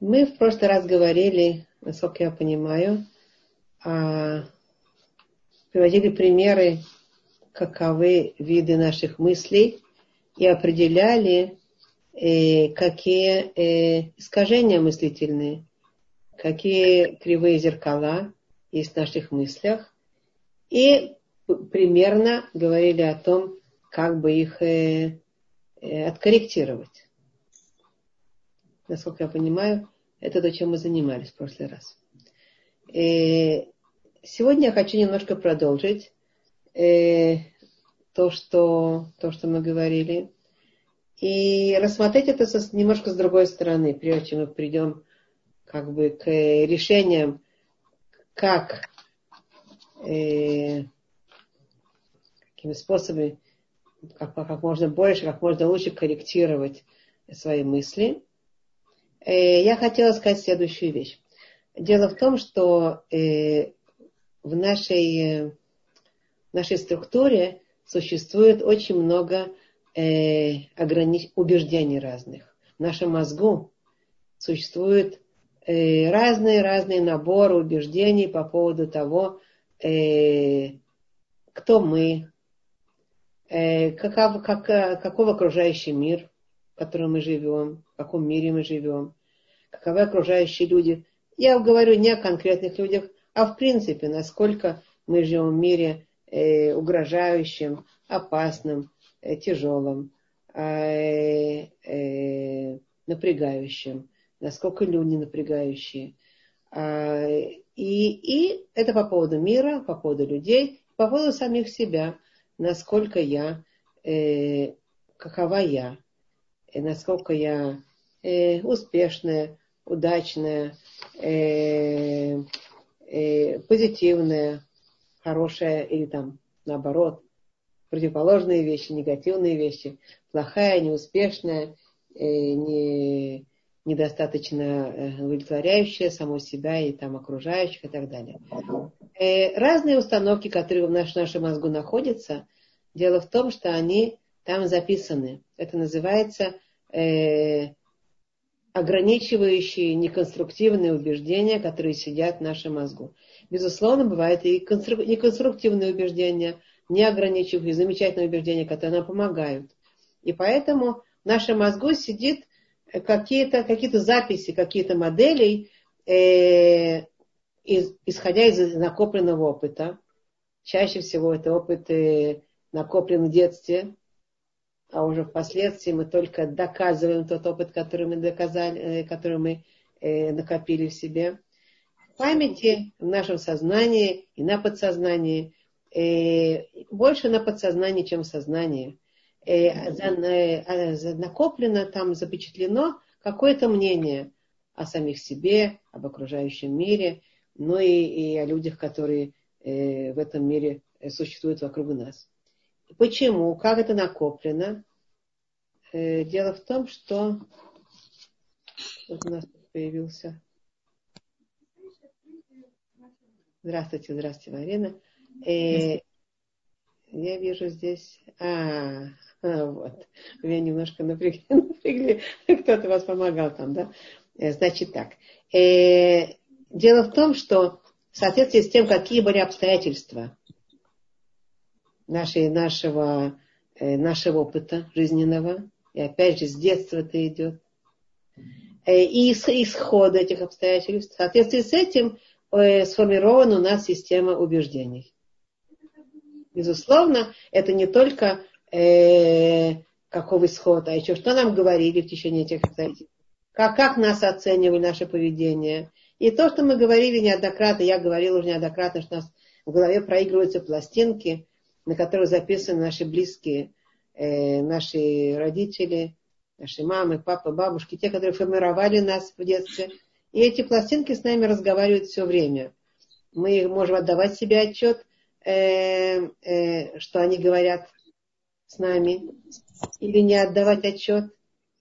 Мы в прошлый раз говорили, насколько я понимаю, а, приводили примеры, каковы виды наших мыслей и определяли, э, какие э, искажения мыслительные, какие кривые зеркала есть в наших мыслях. И примерно говорили о том, как бы их э, э, откорректировать. Насколько я понимаю, это то, чем мы занимались в прошлый раз. И э, сегодня я хочу немножко продолжить э, то, что, то, что мы говорили, и рассмотреть это со, немножко с другой стороны, прежде чем мы придем как бы к решениям, как э, какими способами как, как можно больше, как можно лучше корректировать свои мысли. Э, я хотела сказать следующую вещь. Дело в том, что э, в нашей, в нашей структуре существует очень много э, огранич... убеждений разных. В нашем мозгу существуют разные-разные наборы убеждений по поводу того, кто мы, каков, как, каков окружающий мир, в котором мы живем, в каком мире мы живем, каковы окружающие люди. Я говорю не о конкретных людях, а в принципе, насколько мы живем в мире э, угрожающим, опасным, э, тяжелым, э, э, напрягающим, насколько люди напрягающие. Э, и, и это по поводу мира, по поводу людей, по поводу самих себя насколько я, э, какова я, и насколько я э, успешная, удачная, э, э, позитивная, хорошая или там наоборот, противоположные вещи, негативные вещи, плохая, неуспешная, э, не, недостаточно э, удовлетворяющая саму себя и там окружающих и так далее. Э, разные установки, которые в наш, нашем мозгу находятся, дело в том, что они там записаны. Это называется э, ограничивающие неконструктивные убеждения, которые сидят в нашем мозгу. Безусловно, бывают и неконструктивные убеждения, не ограничивающие, замечательные убеждения, которые нам помогают. И поэтому в нашем мозгу сидит какие-то какие записи, какие-то моделей, э, из, исходя из накопленного опыта. Чаще всего это опыт э, накоплен в детстве, а уже впоследствии мы только доказываем тот опыт, который мы доказали, э, который мы э, накопили в себе. В памяти, в нашем сознании и на подсознании, э, больше на подсознании, чем в сознании, за, накоплено, там запечатлено какое-то мнение о самих себе, об окружающем мире, но и, и о людях, которые в этом мире существуют вокруг нас. Почему? Как это накоплено? Э, дело в том, что вот у нас появился. Здравствуйте, здравствуйте, Марина. Э, я вижу здесь. А, а вот. Меня немножко напрягли, напрягли. Кто-то вас помогал там, да? Э, значит так. Э, Дело в том, что в соответствии с тем, какие были обстоятельства нашей, нашего, э, нашего опыта жизненного, и опять же с детства это идет, э, и исход этих обстоятельств, в соответствии с этим э, сформирована у нас система убеждений. Безусловно, это не только э, каков исход, а еще что нам говорили в течение этих обстоятельств, как, как нас оценивали наше поведение, и то, что мы говорили неоднократно, я говорила уже неоднократно, что у нас в голове проигрываются пластинки, на которых записаны наши близкие, э, наши родители, наши мамы, папы, бабушки, те, которые формировали нас в детстве. И эти пластинки с нами разговаривают все время. Мы можем отдавать себе отчет, э, э, что они говорят с нами, или не отдавать отчет.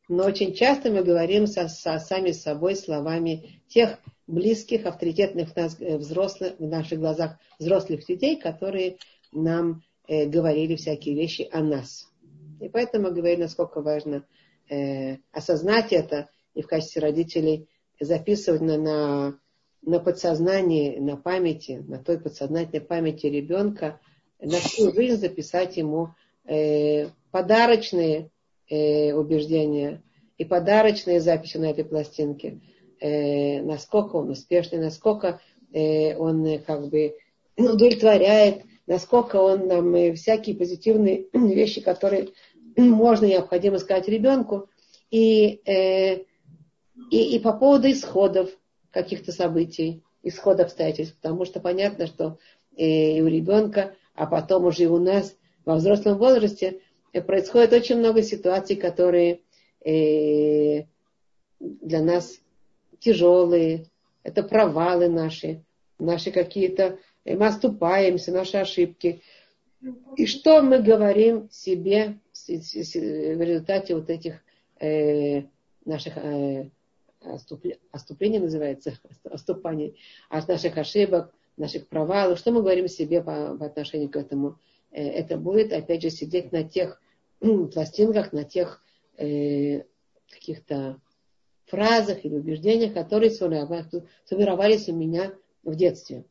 Но очень часто мы говорим со, со, сами собой словами тех близких, авторитетных нас, взрослых, в наших глазах взрослых людей, которые нам э, говорили всякие вещи о нас. И поэтому говорю, насколько важно э, осознать это и в качестве родителей записывать на, на, на подсознании, на памяти, на той подсознательной памяти ребенка, на всю жизнь записать ему э, подарочные э, убеждения и подарочные записи на этой пластинке. Э, насколько он успешный, насколько э, он э, как бы удовлетворяет, насколько он нам э, всякие позитивные вещи, которые можно и необходимо сказать ребенку, и, э, и, и по поводу исходов каких-то событий, исхода обстоятельств, потому что понятно, что э, и у ребенка, а потом уже и у нас во взрослом возрасте происходит очень много ситуаций, которые э, для нас тяжелые, это провалы наши, наши какие-то, э, мы оступаемся, наши ошибки. И что мы говорим себе в результате вот этих э, наших э, оступлений называется, оступаний, от наших ошибок, наших провалов, что мы говорим себе по, по отношению к этому. Э, это будет, опять же, сидеть на тех пластинках, на тех э, каких-то фразах или убеждениях, которые сформировались у меня в детстве.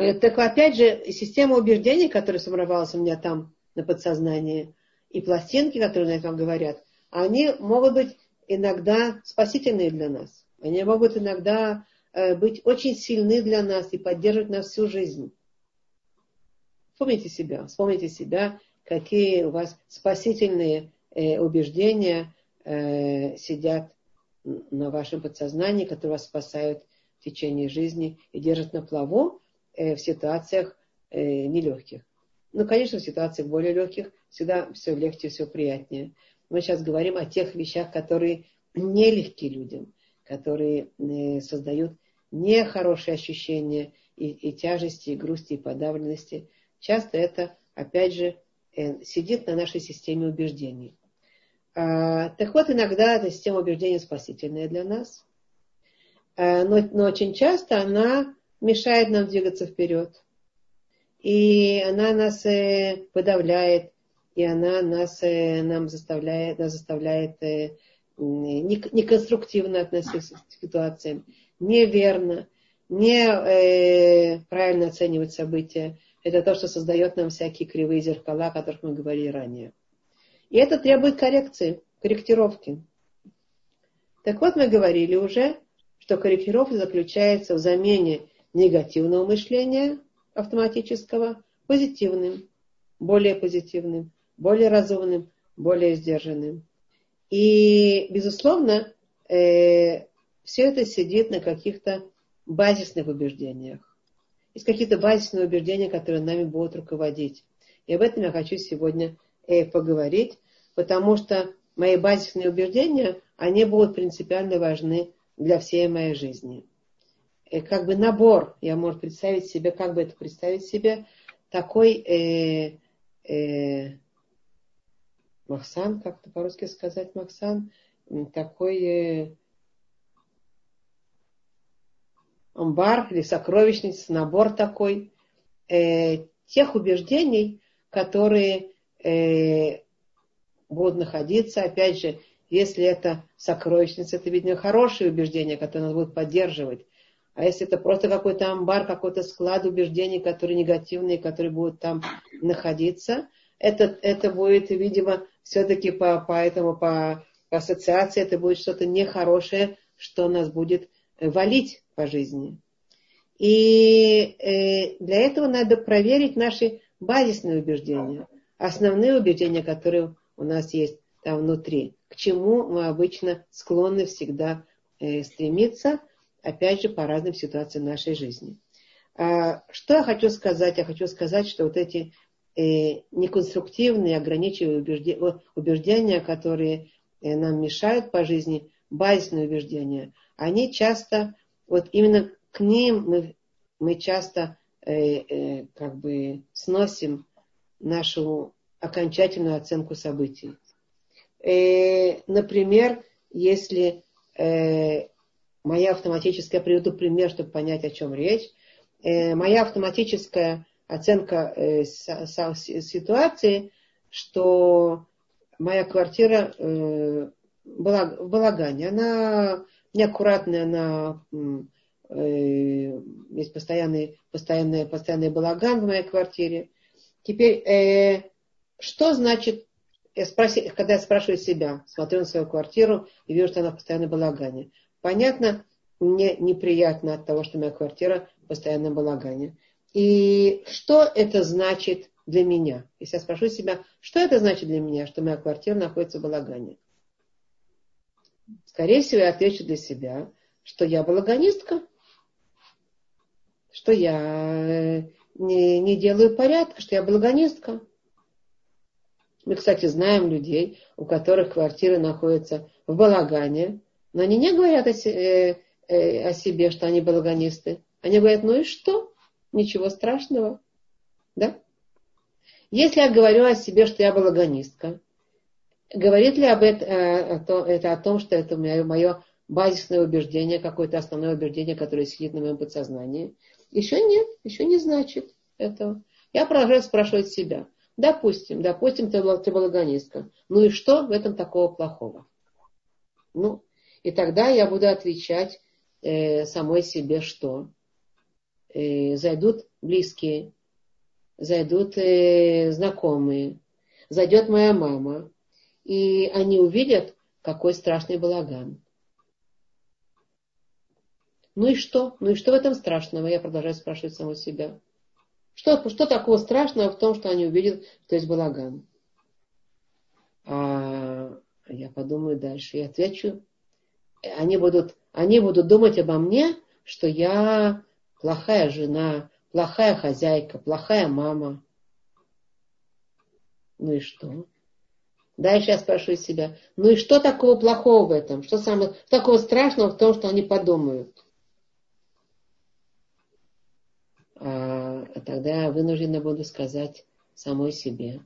Э, так опять же, система убеждений, которая сформировалась у меня там на подсознании, и пластинки, которые нам говорят, они могут быть иногда спасительные для нас. Они могут иногда э, быть очень сильны для нас и поддерживать нас всю жизнь. Вспомните себя, вспомните себя, какие у вас спасительные э, убеждения сидят на вашем подсознании, которые вас спасают в течение жизни и держат на плаву в ситуациях нелегких. Ну, конечно, в ситуациях более легких всегда все легче, все приятнее. Мы сейчас говорим о тех вещах, которые нелегки людям, которые э, создают нехорошие ощущения и, и тяжести, и грусти, и подавленности. Часто это, опять же, э, сидит на нашей системе убеждений. А, так вот, иногда эта система убеждений спасительная для нас, а, но, но очень часто она мешает нам двигаться вперед. И она нас э, подавляет, и она нас, э, нам заставляет, нас заставляет э, неконструктивно относиться к ситуациям, неверно, не правильно оценивать события. Это то, что создает нам всякие кривые зеркала, о которых мы говорили ранее. И это требует коррекции, корректировки. Так вот, мы говорили уже, что корректировка заключается в замене негативного мышления автоматического позитивным, более позитивным, более разумным, более сдержанным. И, безусловно, э, все это сидит на каких-то базисных убеждениях. Есть какие-то базисные убеждения, которые нами будут руководить. И об этом я хочу сегодня э, поговорить, потому что мои базисные убеждения, они будут принципиально важны для всей моей жизни. Э, как бы набор, я могу представить себе, как бы это представить себе, такой э, э, Махсан, как-то по-русски сказать Махсан, такой э, амбар или сокровищница, набор такой э, тех убеждений, которые э, будут находиться, опять же, если это сокровищница, это, видно, хорошие убеждения, которые нас будут поддерживать. А если это просто какой-то амбар, какой-то склад убеждений, которые негативные, которые будут там находиться, это, это будет, видимо, все-таки по, по этому, по, по ассоциации, это будет что-то нехорошее, что нас будет э, валить по жизни. И э, для этого надо проверить наши базисные убеждения, основные убеждения, которые у нас есть там внутри, к чему мы обычно склонны всегда э, стремиться, опять же, по разным ситуациям нашей жизни. А, что я хочу сказать? Я хочу сказать, что вот эти э, неконструктивные, ограничивающие убеждения, которые э, нам мешают по жизни, базисные убеждения, они часто, вот именно к ним мы, мы часто э, как бы сносим нашу окончательную оценку событий. Например, если моя автоматическая, приведу пример, чтобы понять, о чем речь. Э, моя автоматическая оценка э, ситуации, что моя квартира э, была в балагане. Она неаккуратная, она э, есть постоянный, постоянный, постоянный балаган в моей квартире. Теперь, э, что значит, я спроси, когда я спрашиваю себя, смотрю на свою квартиру и вижу, что она в балагане. Понятно, мне неприятно от того, что моя квартира в постоянном балагане. И что это значит для меня? Если я спрошу себя, что это значит для меня, что моя квартира находится в балагане? Скорее всего, я отвечу для себя, что я балаганистка, что я э, не, не делаю порядка, что я балаганистка. Мы, кстати, знаем людей, у которых квартиры находятся в балагане, но они не говорят о, э, э, о себе, что они балаганисты. Они говорят, ну и что? Ничего страшного. Да? Если я говорю о себе, что я балаганистка, говорит ли об это, э, это о том, что это мое, мое базисное убеждение, какое-то основное убеждение, которое сидит на моем подсознании? Еще нет, еще не значит этого. Я продолжаю спрашивать себя. Допустим, допустим, ты, ты балаганистка. Ну и что в этом такого плохого? Ну, и тогда я буду отвечать э, самой себе, что э, зайдут близкие, зайдут э, знакомые, зайдет моя мама, и они увидят, какой страшный балаган. Ну и что? Ну и что в этом страшного? Я продолжаю спрашивать самого себя. Что, что такого страшного в том, что они увидят, что есть балаган? А я подумаю дальше и отвечу. Они будут, они будут думать обо мне, что я плохая жена, плохая хозяйка, плохая мама. Ну и что? Дальше я спрашиваю себя, ну и что такого плохого в этом? Что самого такого страшного в том, что они подумают? А, а тогда я вынуждена буду сказать самой себе.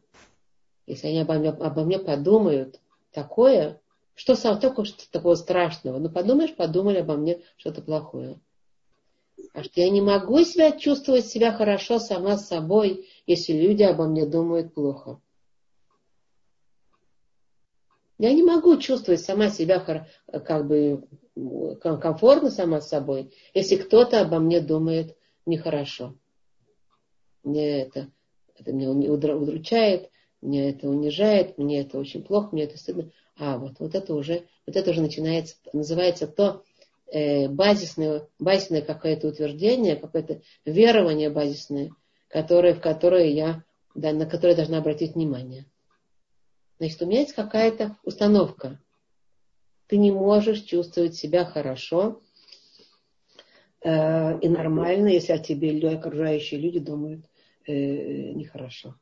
Если они обо мне, обо мне подумают такое, что только что такого страшного? Ну подумаешь, подумали обо мне что-то плохое. А что я не могу себя чувствовать себя хорошо сама с собой, если люди обо мне думают плохо. Я не могу чувствовать сама себя как бы комфортно сама с собой, если кто-то обо мне думает нехорошо. Мне это, это меня удручает, меня это унижает, мне это очень плохо, мне это стыдно. А вот, вот это уже, вот это уже начинается, называется то э, базисное, базисное какое-то утверждение, какое-то верование базисное, которое, в которое я, да, на которое должна обратить внимание. Значит, у меня есть какая-то установка. Ты не можешь чувствовать себя хорошо э, и нормально, если о тебе окружающие люди думают э, нехорошо.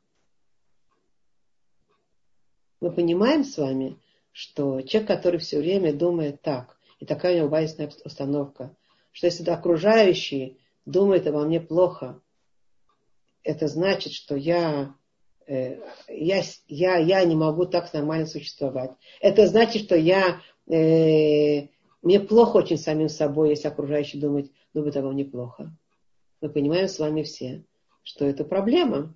Мы понимаем с вами, что человек, который все время думает так, и такая у него базисная установка, что если окружающие думают обо мне плохо, это значит, что я Э, я, я, я не могу так нормально существовать. Это значит, что я, э, мне плохо очень самим собой, если окружающие думают, думают обо мне плохо. Мы понимаем с вами все, что это проблема,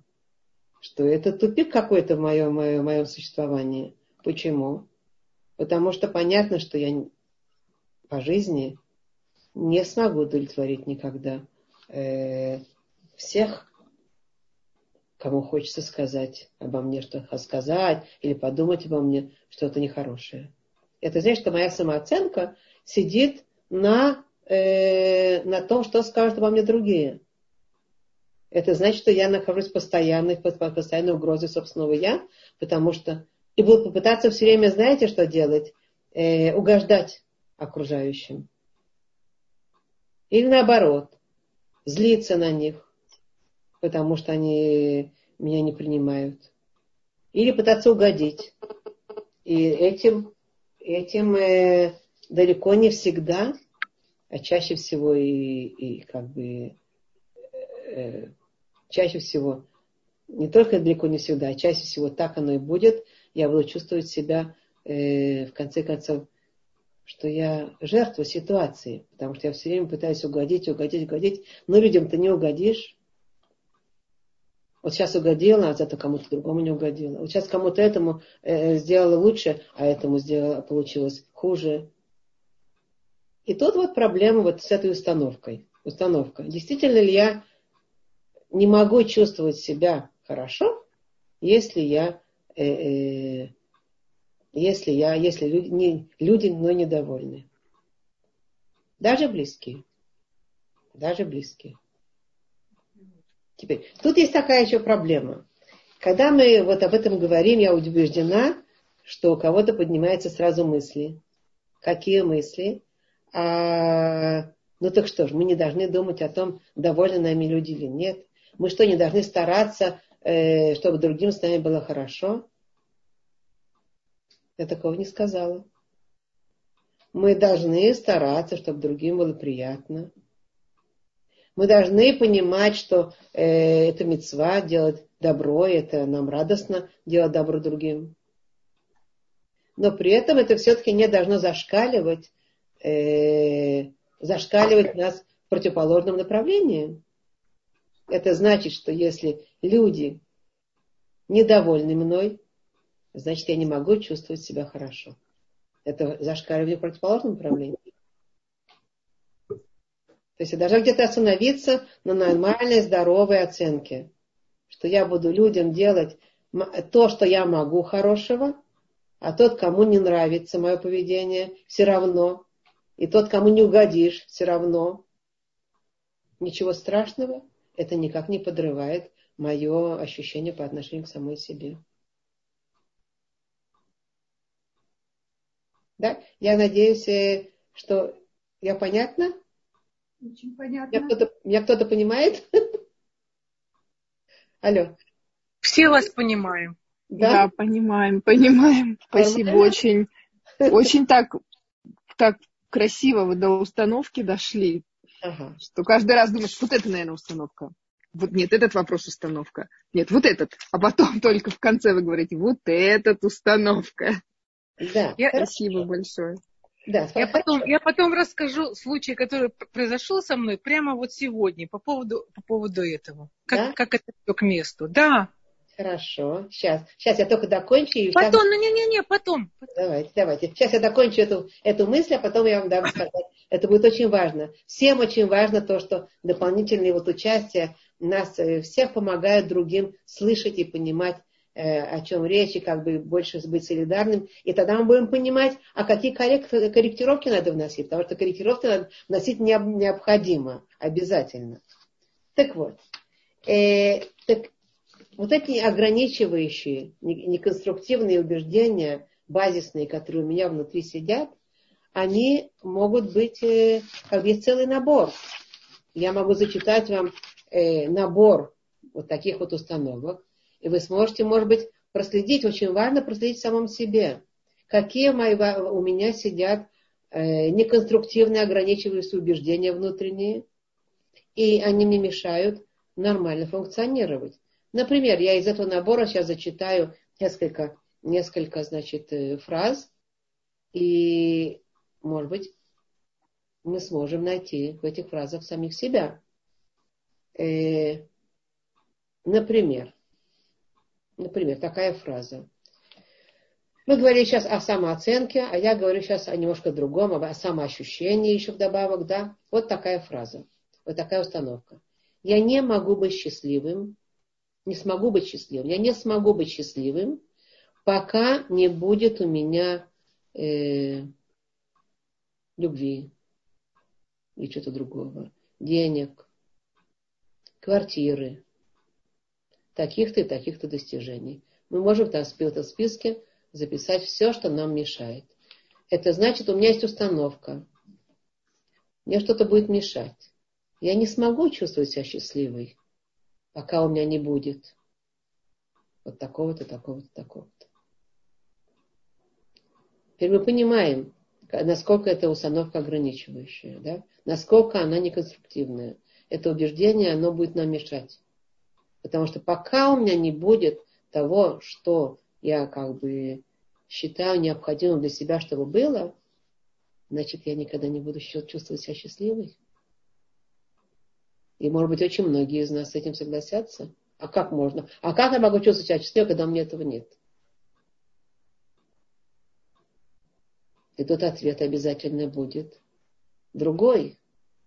что это тупик какой-то в моем, моем, моем существовании. Почему? Потому что понятно, что я по жизни не смогу удовлетворить никогда э, всех кому хочется сказать обо мне что-то сказать или подумать обо мне что-то нехорошее. Это значит, что моя самооценка сидит на, э, на том, что скажут обо мне другие. Это значит, что я нахожусь постоянно, под постоянной угрозой собственного я, потому что и буду попытаться все время, знаете, что делать? Э, угождать окружающим. Или наоборот, злиться на них, потому что они меня не принимают. Или пытаться угодить. И этим, этим э, далеко не всегда, а чаще всего и, и как бы э, чаще всего, не только далеко не всегда, а чаще всего так оно и будет, я буду чувствовать себя э, в конце концов, что я жертва ситуации, потому что я все время пытаюсь угодить, угодить, угодить, но людям-то не угодишь. Вот сейчас угодила, а зато кому-то другому не угодила. Вот сейчас кому-то этому э, сделала лучше, а этому сделала, получилось хуже. И тут вот проблема вот с этой установкой. Установка. Действительно ли я не могу чувствовать себя хорошо, если я, э, э, если я, если люди, не, люди, но недовольны. Даже близкие. Даже близкие. Теперь, тут есть такая еще проблема. Когда мы вот об этом говорим, я убеждена, что у кого-то поднимаются сразу мысли. Какие мысли? А, ну так что ж, мы не должны думать о том, довольны нами люди или нет. Мы что, не должны стараться, чтобы другим с нами было хорошо? Я такого не сказала. Мы должны стараться, чтобы другим было приятно. Мы должны понимать, что э, это мецва делать добро, и это нам радостно делать добро другим. Но при этом это все-таки не должно зашкаливать, э, зашкаливать нас в противоположном направлении. Это значит, что если люди недовольны мной, значит, я не могу чувствовать себя хорошо. Это зашкаливание в противоположном направлении. То есть я должна где-то остановиться на нормальной, здоровой оценке. Что я буду людям делать то, что я могу хорошего, а тот, кому не нравится мое поведение, все равно. И тот, кому не угодишь, все равно. Ничего страшного. Это никак не подрывает мое ощущение по отношению к самой себе. Да? Я надеюсь, э, что я понятна? Очень понятно. Меня кто-то, меня кто-то понимает? Алло. Все вас понимаем. Да, да понимаем, понимаем. Спасибо Нормально? очень. Очень так, так красиво вы до установки дошли, ага. что каждый раз думаешь, вот это, наверное, установка. Вот нет, этот вопрос установка. Нет, вот этот. А потом только в конце вы говорите, вот этот установка. Да. Спасибо большое. Да, я, потом, я потом расскажу случай, который произошел со мной прямо вот сегодня по поводу, по поводу этого. Как, да? как это все к месту. Да. Хорошо. Сейчас, сейчас я только докончу. И потом, ну не-не-не, потом. Давайте, давайте. Сейчас я докончу эту, эту мысль, а потом я вам дам сказать. Это будет очень важно. Всем очень важно то, что дополнительное вот участие нас э, всех помогает другим слышать и понимать Э, о чем речь, и как бы больше быть солидарным. И тогда мы будем понимать, а какие корректировки надо вносить, потому что корректировки надо вносить необходимо, обязательно. Так вот, э, так, вот эти ограничивающие, неконструктивные убеждения, базисные, которые у меня внутри сидят, они могут быть, э, как есть целый набор. Я могу зачитать вам э, набор вот таких вот установок, и вы сможете, может быть, проследить, очень важно проследить в самом себе, какие мои, у меня сидят э, неконструктивные ограничивающие убеждения внутренние, и они мне мешают нормально функционировать. Например, я из этого набора сейчас зачитаю несколько, несколько значит, фраз, и, может быть, мы сможем найти в этих фразах самих себя. Э, например, Например, такая фраза. Мы говорили сейчас о самооценке, а я говорю сейчас о немножко другом, о самоощущении еще вдобавок, да. Вот такая фраза, вот такая установка. Я не могу быть счастливым, не смогу быть счастливым, я не смогу быть счастливым, пока не будет у меня э, любви или что-то другого, денег, квартиры, таких-то и таких-то достижений. Мы можем в этом списке записать все, что нам мешает. Это значит, у меня есть установка. Мне что-то будет мешать. Я не смогу чувствовать себя счастливой, пока у меня не будет вот такого-то, такого-то, такого-то. Теперь мы понимаем, насколько эта установка ограничивающая, да? насколько она неконструктивная. Это убеждение, оно будет нам мешать. Потому что пока у меня не будет того, что я как бы считаю необходимым для себя, чтобы было, значит, я никогда не буду чувствовать себя счастливой. И, может быть, очень многие из нас с этим согласятся. А как можно? А как я могу чувствовать себя счастливой, когда у меня этого нет? И тот ответ обязательно будет. другой.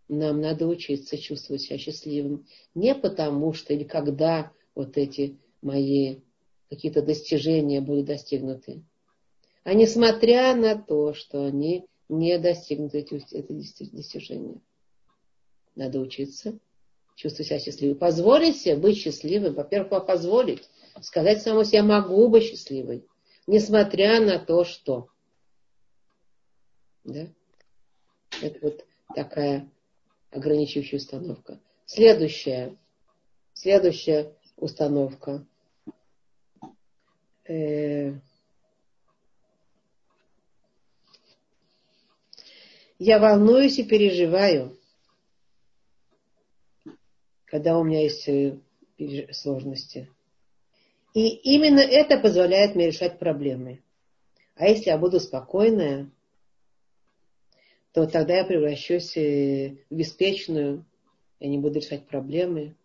Нам надо учиться чувствовать себя счастливым. Не потому что или когда вот эти мои какие-то достижения будут достигнуты. А несмотря на то, что они не достигнут эти, это достижения. Надо учиться чувствовать себя счастливым. Позволить себе быть счастливым. Во-первых, позволить. Сказать самому себе, я могу быть счастливой. Несмотря на то, что. Да? Это вот такая ограничивающая установка. Следующая. Следующая установка. Э, я волнуюсь и переживаю, когда у меня есть э, сложности. И именно это позволяет мне решать проблемы. А если я буду спокойная, то тогда я превращусь э, в беспечную, я не буду решать проблемы.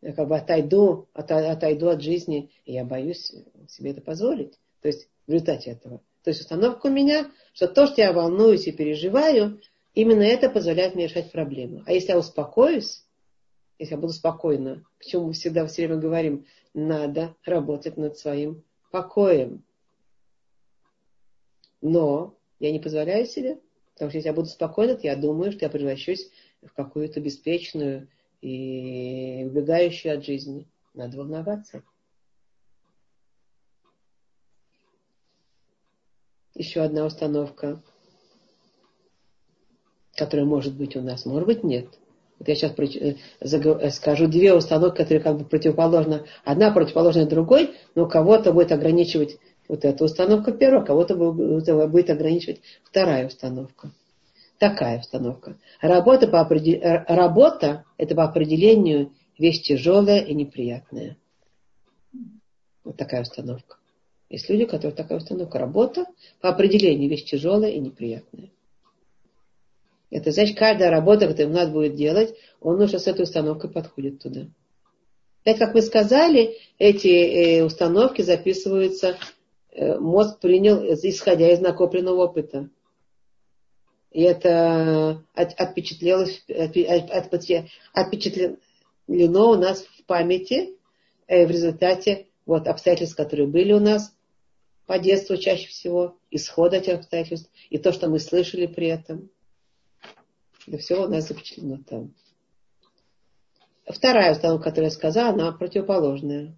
Я как бы отойду, отойду от жизни, и я боюсь себе это позволить. То есть в результате этого. То есть установка у меня, что то, что я волнуюсь и переживаю, именно это позволяет мне решать проблемы. А если я успокоюсь, если я буду спокойна, к чему мы всегда все время говорим, надо работать над своим покоем. Но я не позволяю себе, потому что если я буду спокойна, то я думаю, что я превращусь в какую-то беспечную и убегающую от жизни. Надо волноваться. Еще одна установка, которая может быть у нас, может быть нет. Вот я сейчас э, э, скажу две установки, которые как бы противоположны. Одна противоположна другой, но кого-то будет ограничивать вот эта установка первая, кого-то будет ограничивать вторая установка. Такая установка. Работа, по определ... Э, работа – это по определению вещь тяжелая и неприятная. Вот такая установка. Есть люди, которые такая установка. Работа по определению вещь тяжелая и неприятная. Это значит, каждая работа, которую надо будет делать, он уже с этой установкой подходит туда. Так как мы сказали, эти э, установки записываются мозг принял, исходя из накопленного опыта. И это отпечатлелось, отпечатлено у нас в памяти э, в результате вот, обстоятельств, которые были у нас по детству чаще всего, исход этих обстоятельств, и то, что мы слышали при этом. Это все у нас запечатлено там. Вторая установка, которую я сказала, она противоположная.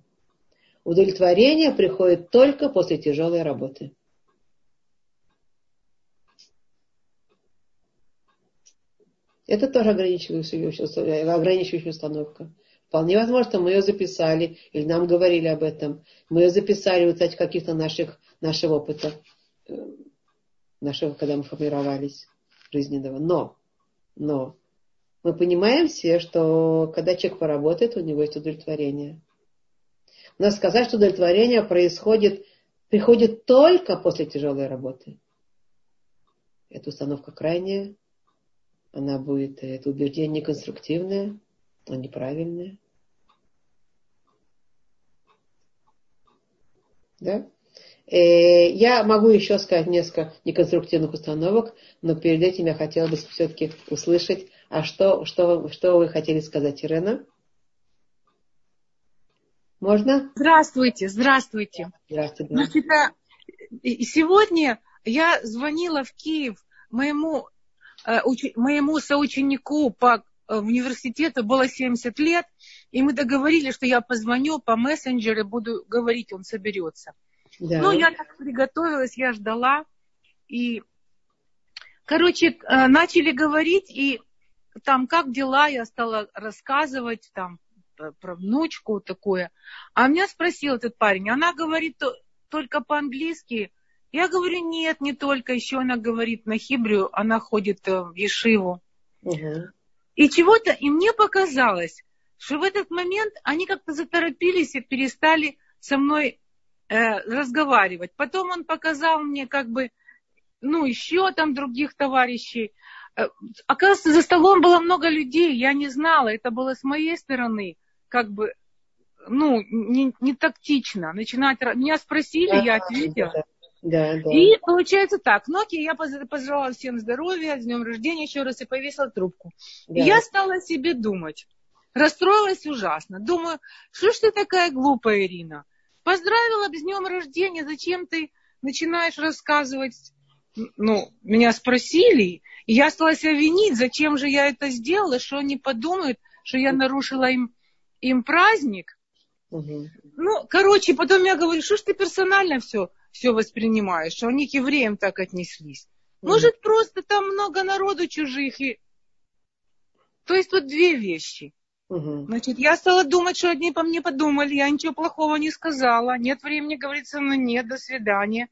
Удовлетворение приходит только после тяжелой работы. Это тоже ограничивающая, ограничивающая установка. Вполне возможно, мы ее записали, или нам говорили об этом. Мы ее записали вот эти каких-то наших, нашего опыта, э, нашего, когда мы формировались жизненного. Но, но мы понимаем все, что когда человек поработает, у него есть удовлетворение. Надо сказать, что удовлетворение происходит, приходит только после тяжелой работы. Эта установка крайняя, она будет, это убеждение неконструктивное, но неправильное. Да? Э, я могу еще сказать несколько неконструктивных установок, но перед этим я хотела бы все-таки услышать, а что, что, что вы хотели сказать, Ирена? Можно? Здравствуйте, здравствуйте. Здравствуйте. Значит, сегодня я звонила в Киев моему, э, моему соученику по э, университету, было 70 лет, и мы договорились, что я позвоню по мессенджеру, буду говорить, он соберется. Да. Ну, я так приготовилась, я ждала. И, короче, э, начали говорить, и там, как дела, я стала рассказывать, там, про внучку такое. А меня спросил этот парень, она говорит только по-английски. Я говорю, нет, не только, еще она говорит на хибрю, она ходит э, в Ешиву. Угу. И чего-то, и мне показалось, что в этот момент они как-то заторопились и перестали со мной э, разговаривать. Потом он показал мне как бы, ну, еще там других товарищей. Э, оказывается, за столом было много людей, я не знала, это было с моей стороны как бы, ну, не, не тактично начинать. Меня спросили, да, я ответила. Да. Да, да. И получается так, Nokia, я пожелала всем здоровья, с днем рождения еще раз и повесила трубку. Да. И я стала себе думать. Расстроилась ужасно. Думаю, что ж ты такая глупая, Ирина? Поздравила с днем рождения, зачем ты начинаешь рассказывать? Ну, меня спросили, и я стала себя винить, зачем же я это сделала, что они подумают, что я нарушила им, им праздник. Угу. Ну, короче, потом я говорю, что ж ты персонально все, все воспринимаешь, что они к евреям так отнеслись. Угу. Может, просто там много народу чужих. И... То есть вот две вещи. Угу. Значит, я стала думать, что одни по мне подумали, я ничего плохого не сказала, нет времени говорить со мной, нет, до свидания.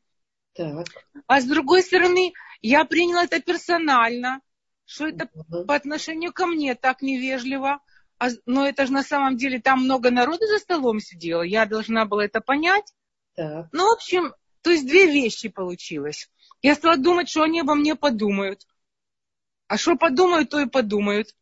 Так. А с другой стороны, я приняла это персонально, что это угу. по отношению ко мне так невежливо. А, но это же на самом деле там много народу за столом сидело, я должна была это понять. Так. Ну, в общем, то есть две вещи получилось. Я стала думать, что они обо мне подумают. А что подумают, то и подумают.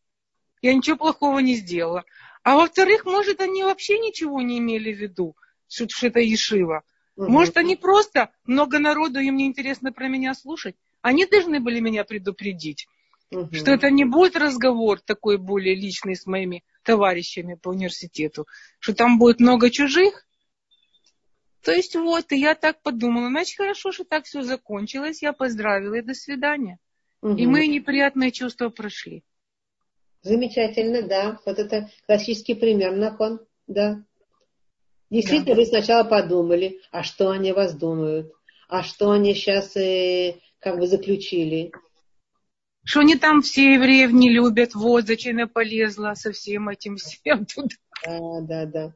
Я ничего плохого не сделала. А во-вторых, может, они вообще ничего не имели в виду, что, что это Ешива. Угу. Может, они просто, много народу, им не интересно про меня слушать. Они должны были меня предупредить, угу. что это не будет разговор такой более личный с моими товарищами по университету, что там будет много чужих. То есть вот, и я так подумала, значит, хорошо, что так все закончилось, я поздравила и до свидания. Угу. И мои неприятные чувства прошли. Замечательно, да. Вот это классический пример, Нахон, да. Действительно, да. вы сначала подумали, а что они вас думают, а что они сейчас э, как бы заключили. Что они там все евреев не любят, вот зачем я полезла со всем этим всем туда. Да, да, да.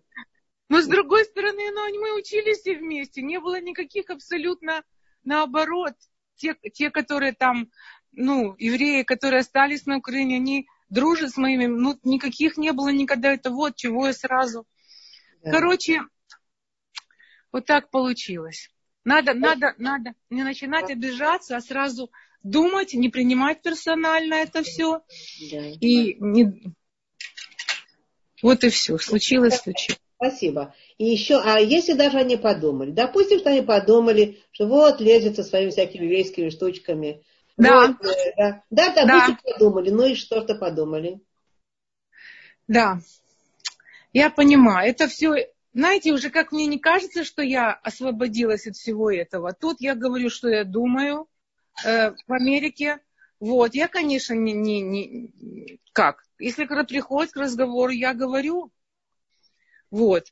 Но с другой стороны, ну, мы учились все вместе, не было никаких абсолютно наоборот. Те, те, которые там, ну, евреи, которые остались на Украине, они дружит с моими, ну, никаких не было никогда, это вот, чего я сразу. Да. Короче, вот так получилось. Надо, надо, надо не начинать обижаться, а сразу думать, не принимать персонально это все. Да. И не... вот и все. Случилось, случилось. Спасибо. И еще, а если даже они подумали, допустим, что они подумали, что вот лезет со своими всякими еврейскими штучками, да. Вот, э, да. Да, да, да. подумали. Ну и что-то подумали. Да. Я понимаю. Это все, знаете, уже как мне не кажется, что я освободилась от всего этого. Тут я говорю, что я думаю э, в Америке. Вот, я, конечно, не, не, не, как, если когда приходит к разговору, я говорю, вот,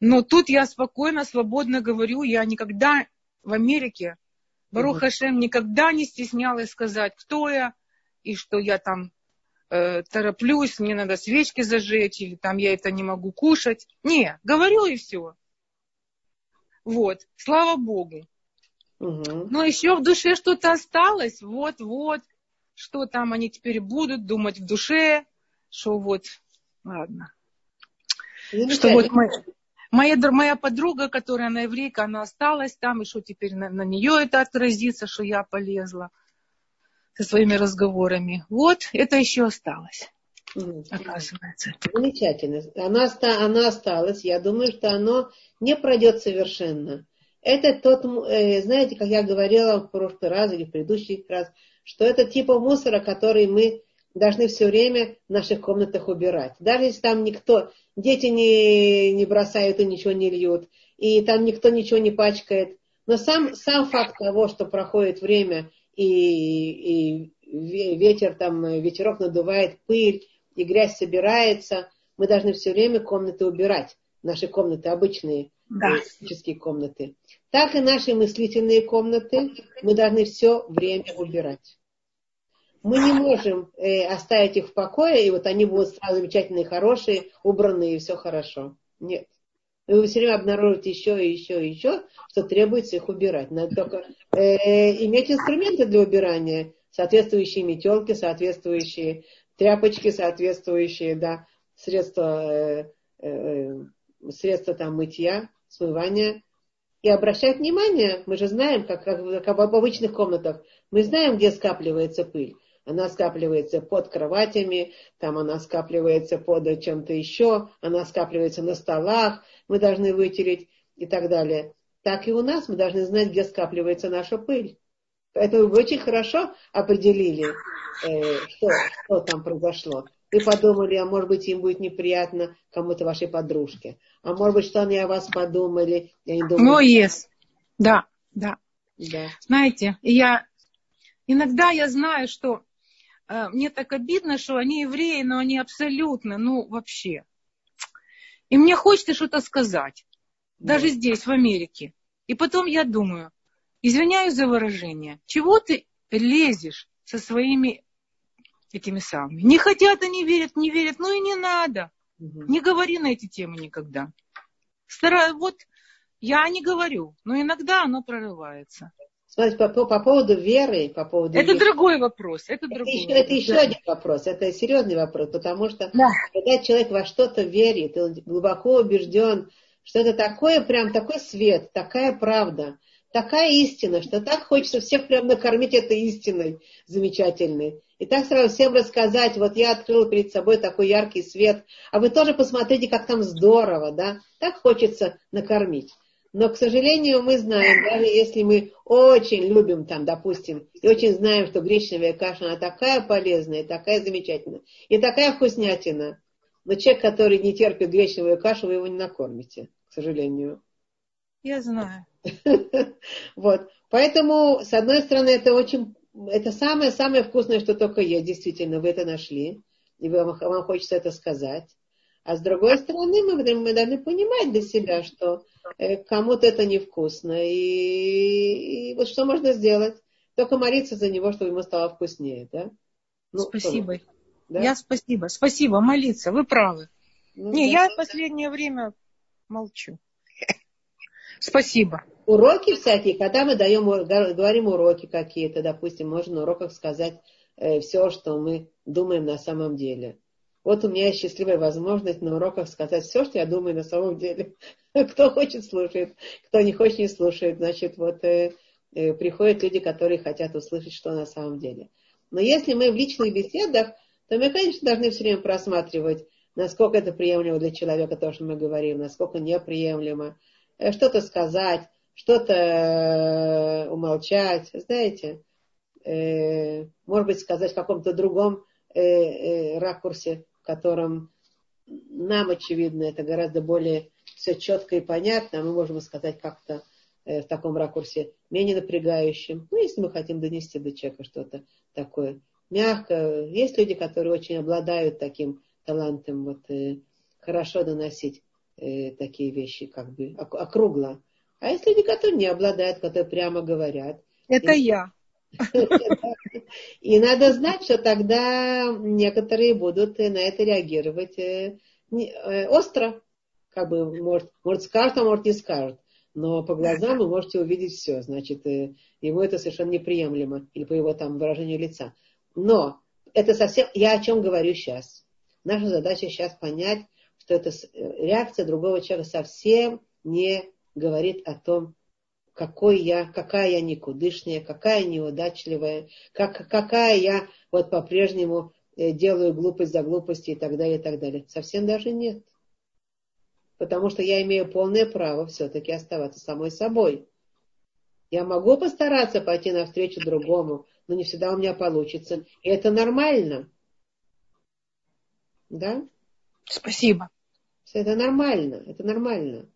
но тут я спокойно, свободно говорю, я никогда в Америке Барух Хашем никогда не стеснялась сказать, кто я, и что я там э, тороплюсь, мне надо свечки зажечь, или там я это не могу кушать. Не, говорю и все. Вот, слава Богу. Угу. Но еще в душе что-то осталось, вот-вот, что там они теперь будут думать в душе, что вот, ладно. Что вот мы, Моя, моя подруга, которая она еврейка, она осталась там, и что теперь на, на нее это отразится, что я полезла со своими разговорами. Вот, это еще осталось. Оказывается. Замечательно. Она, она осталась. Я думаю, что оно не пройдет совершенно. Это тот, э, знаете, как я говорила в прошлый раз или в предыдущий раз, что это типа мусора, который мы должны все время в наших комнатах убирать. Даже если там никто, дети не, не бросают и ничего не льют, и там никто ничего не пачкает. Но сам, сам факт того, что проходит время, и, и ветер там, ветерок надувает пыль, и грязь собирается, мы должны все время комнаты убирать. Наши комнаты обычные, да. физические комнаты. Так и наши мыслительные комнаты мы должны все время убирать мы не можем э, оставить их в покое, и вот они будут сразу замечательные, хорошие, убранные, и все хорошо. Нет. Вы все время обнаружите еще и еще и еще, что требуется их убирать. Надо только э, иметь инструменты для убирания, соответствующие метелки, соответствующие тряпочки, соответствующие да, средства, э, э, средства там, мытья, смывания. И обращать внимание, мы же знаем, как, как, как в обычных комнатах, мы знаем, где скапливается пыль. Она скапливается под кроватями, там она скапливается под чем-то еще, она скапливается на столах, мы должны вытереть и так далее. так и у нас мы должны знать, где скапливается наша пыль. Поэтому вы очень хорошо определили, э, что, что там произошло. Вы подумали, а может быть им будет неприятно кому-то вашей подружке. А может быть, что они о вас подумали. Я не думаю, oh, yes. Да, да. да. Знаете, я иногда я знаю, что э, мне так обидно, что они евреи, но они абсолютно, ну вообще. И мне хочется что-то сказать. Да. Даже здесь, в Америке. И потом я думаю, извиняюсь за выражение, чего ты лезешь со своими этими самыми? Не хотят, они верят, не верят, ну и не надо. Угу. Не говори на эти темы никогда. Стараюсь, вот я не говорю, но иногда оно прорывается. Смотрите, по, по, по поводу веры, по поводу... Это веры, другой вопрос. Это, это другой еще, вопрос. Это еще один вопрос. Это серьезный вопрос, потому что да. когда человек во что-то верит, он глубоко убежден, что это такое, прям такой свет, такая правда, такая истина, что так хочется всех прям накормить этой истиной замечательной. И так сразу всем рассказать, вот я открыл перед собой такой яркий свет, а вы тоже посмотрите, как там здорово, да? Так хочется накормить. Но, к сожалению, мы знаем, даже если мы очень любим там, допустим, и очень знаем, что гречневая каша, она такая полезная, такая замечательная, и такая вкуснятина, но человек, который не терпит гречневую кашу, вы его не накормите, к сожалению. Я знаю. Вот. Поэтому, с одной стороны, это очень, это самое-самое вкусное, что только есть. Действительно, вы это нашли. И вам, вам хочется это сказать. А с другой стороны, мы, мы должны понимать для себя, что э, кому-то это невкусно. И, и вот что можно сделать? Только молиться за него, чтобы ему стало вкуснее. Да? Ну, спасибо. Да? Я спасибо. Спасибо, молиться. Вы правы. Ну, Не, да, я в последнее время молчу. Спасибо. Уроки всякие, когда мы даем, говорим уроки какие-то, допустим, можно на уроках сказать э, все, что мы думаем на самом деле. Вот у меня есть счастливая возможность на уроках сказать все, что я думаю на самом деле. Кто хочет, слушает. Кто не хочет, не слушает. Значит, вот э, э, приходят люди, которые хотят услышать, что на самом деле. Но если мы в личных беседах, то мы, конечно, должны все время просматривать, насколько это приемлемо для человека, то, что мы говорим, насколько неприемлемо. Э, что-то сказать, что-то э, умолчать, знаете, э, может быть, сказать в каком-то другом ракурсе, в котором нам, очевидно, это гораздо более все четко и понятно, а мы можем сказать как-то в таком ракурсе менее напрягающим. Ну, если мы хотим донести до человека что-то такое мягко. Есть люди, которые очень обладают таким талантом вот, хорошо доносить э, такие вещи, как бы округло. А есть люди, которые не обладают, которые прямо говорят. Это и, я. И надо знать, что тогда некоторые будут на это реагировать э, э, остро. Как бы, может, может скажут, а может не скажут. Но по глазам вы можете увидеть все. Значит, э, ему это совершенно неприемлемо. Или по его там выражению лица. Но это совсем... Я о чем говорю сейчас. Наша задача сейчас понять, что эта реакция другого человека совсем не говорит о том, какой я, какая я никудышная, какая неудачливая, как, какая я вот по-прежнему э, делаю глупость за глупостью и так далее, и так далее. Совсем даже нет. Потому что я имею полное право все-таки оставаться самой собой. Я могу постараться пойти навстречу другому, но не всегда у меня получится. И это нормально. Да? Спасибо. Это нормально, это нормально.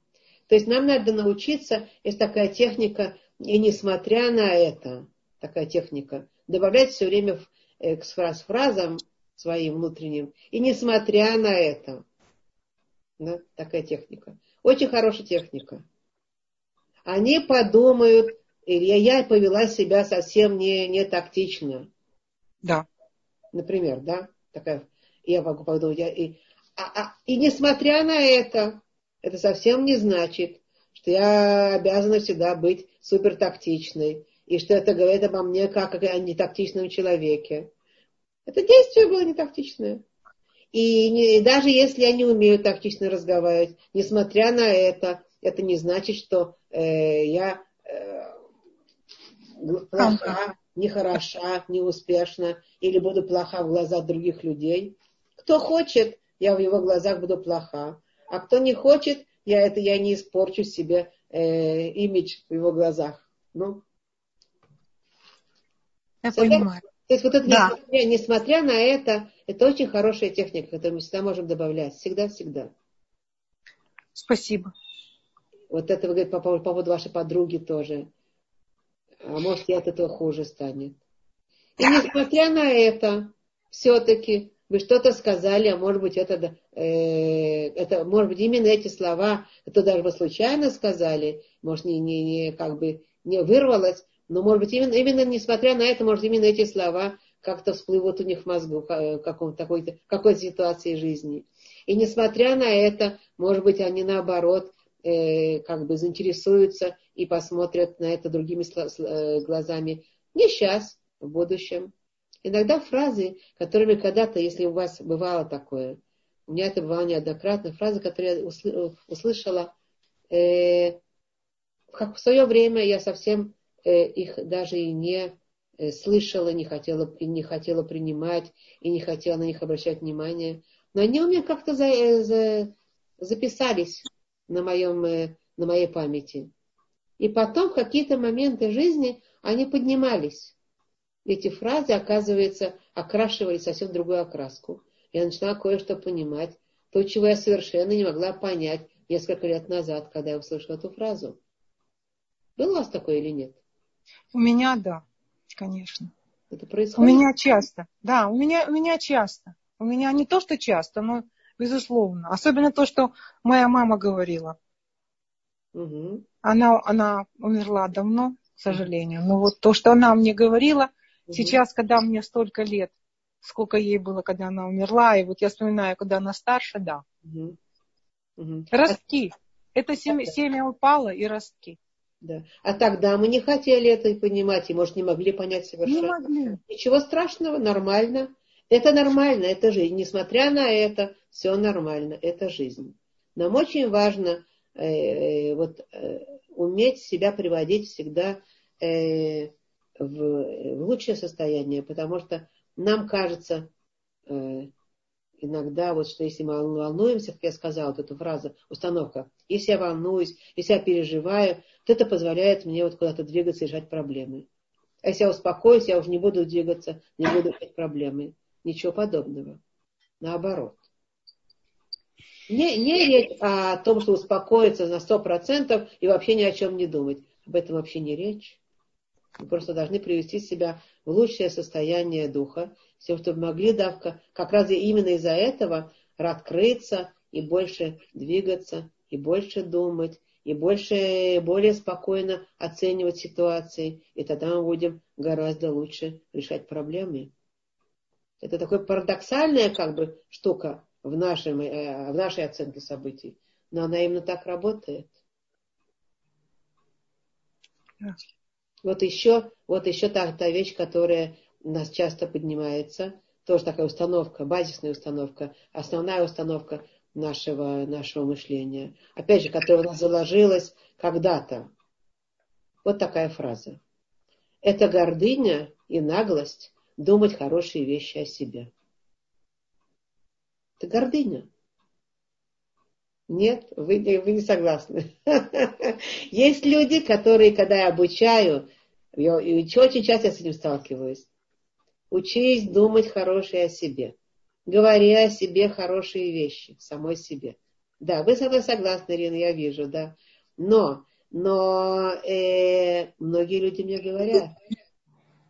То есть нам надо научиться, есть такая техника, и несмотря на это, такая техника, добавлять все время э, к фраз, фразам своим внутренним, и несмотря на это, да, такая техника. Очень хорошая техника. Они подумают, или я повела себя совсем не, не тактично. Да. Например, да, такая, я могу подумать, я, и, а, а, и несмотря на это, это совсем не значит, что я обязана всегда быть супер тактичной, и что это говорит обо мне как о нетактичном человеке. Это действие было нетактичное. И не, даже если я не умею тактично разговаривать, несмотря на это, это не значит, что э, я э, плоха, нехороша, неуспешна или буду плоха в глазах других людей. Кто хочет, я в его глазах буду плоха. А кто не хочет, я это я не испорчу себе э, имидж в его глазах. Ну. Я Всегда, понимаю. То есть вот это, да. несмотря, несмотря на это, это очень хорошая техника, которую мы всегда можем добавлять. Всегда-всегда. Спасибо. Вот это вы говорите по поводу вашей подруги тоже. А может, и от этого хуже станет. И несмотря на это, все-таки вы что-то сказали, а может быть, это, э, это, может быть, именно эти слова, это даже вы случайно сказали, может, не, не, не, как бы не вырвалось, но, может быть, именно, именно несмотря на это, может, именно эти слова как-то всплывут у них в мозгу э, каком-то, какой-то, какой-то ситуации жизни. И несмотря на это, может быть, они наоборот э, как бы заинтересуются и посмотрят на это другими э, глазами не сейчас, в будущем. Иногда фразы, которыми когда-то, если у вас бывало такое, у меня это бывало неоднократно, фразы, которые я услышала, э, как в свое время я совсем э, их даже и не э, слышала, не хотела, и не хотела принимать, и не хотела на них обращать внимание. Но они у меня как-то за, э, за, записались на, моем, э, на моей памяти. И потом в какие-то моменты жизни они поднимались эти фразы, оказывается, окрашивали совсем другую окраску. Я начала кое-что понимать, то, чего я совершенно не могла понять несколько лет назад, когда я услышала эту фразу. Было у вас такое или нет? У меня да, конечно. Это происходит? У меня часто, да, у меня, у меня часто. У меня не то, что часто, но безусловно. Особенно то, что моя мама говорила. Угу. Она, она умерла давно, к сожалению. Но вот то, что она мне говорила, Сейчас, когда мне столько лет, сколько ей было, когда она умерла, и вот я вспоминаю, когда она старше, да. Угу. Угу. Ростки. Это семя, семя упало и ростки. Да. А тогда мы не хотели это понимать, и, может, не могли понять совершенно. Не могли. Ничего страшного, нормально. Это нормально, это жизнь. Несмотря на это, все нормально, это жизнь. Нам очень важно э, э, вот, э, уметь себя приводить всегда э, в, в лучшее состояние, потому что нам кажется э, иногда, вот что если мы волнуемся, как я сказала, вот эту фразу, установка, если я волнуюсь, если я переживаю, то это позволяет мне вот куда-то двигаться и решать проблемы. А если я успокоюсь, я уже не буду двигаться, не буду решать проблемы. Ничего подобного. Наоборот. Не, не речь о том, что успокоиться на сто процентов и вообще ни о чем не думать. Об этом вообще не речь. Мы просто должны привести себя в лучшее состояние духа, все, чтобы могли давка, как раз именно из-за этого открыться и больше двигаться, и больше думать, и больше, более спокойно оценивать ситуации, и тогда мы будем гораздо лучше решать проблемы. Это такая парадоксальная как бы штука в, нашем, э, в нашей оценке событий, но она именно так работает. Вот еще, вот еще та, та вещь, которая у нас часто поднимается, тоже такая установка, базисная установка, основная установка нашего, нашего мышления. Опять же, которая у нас заложилась когда-то. Вот такая фраза. Это гордыня и наглость думать хорошие вещи о себе. Это гордыня. Нет, вы, вы не согласны. Есть люди, которые, когда я обучаю, и очень часто я с этим сталкиваюсь, учись думать хорошее о себе. Говори о себе хорошие вещи, самой себе. Да, вы со мной согласны, Ирина, я вижу, да. Но, но э, многие люди мне говорят,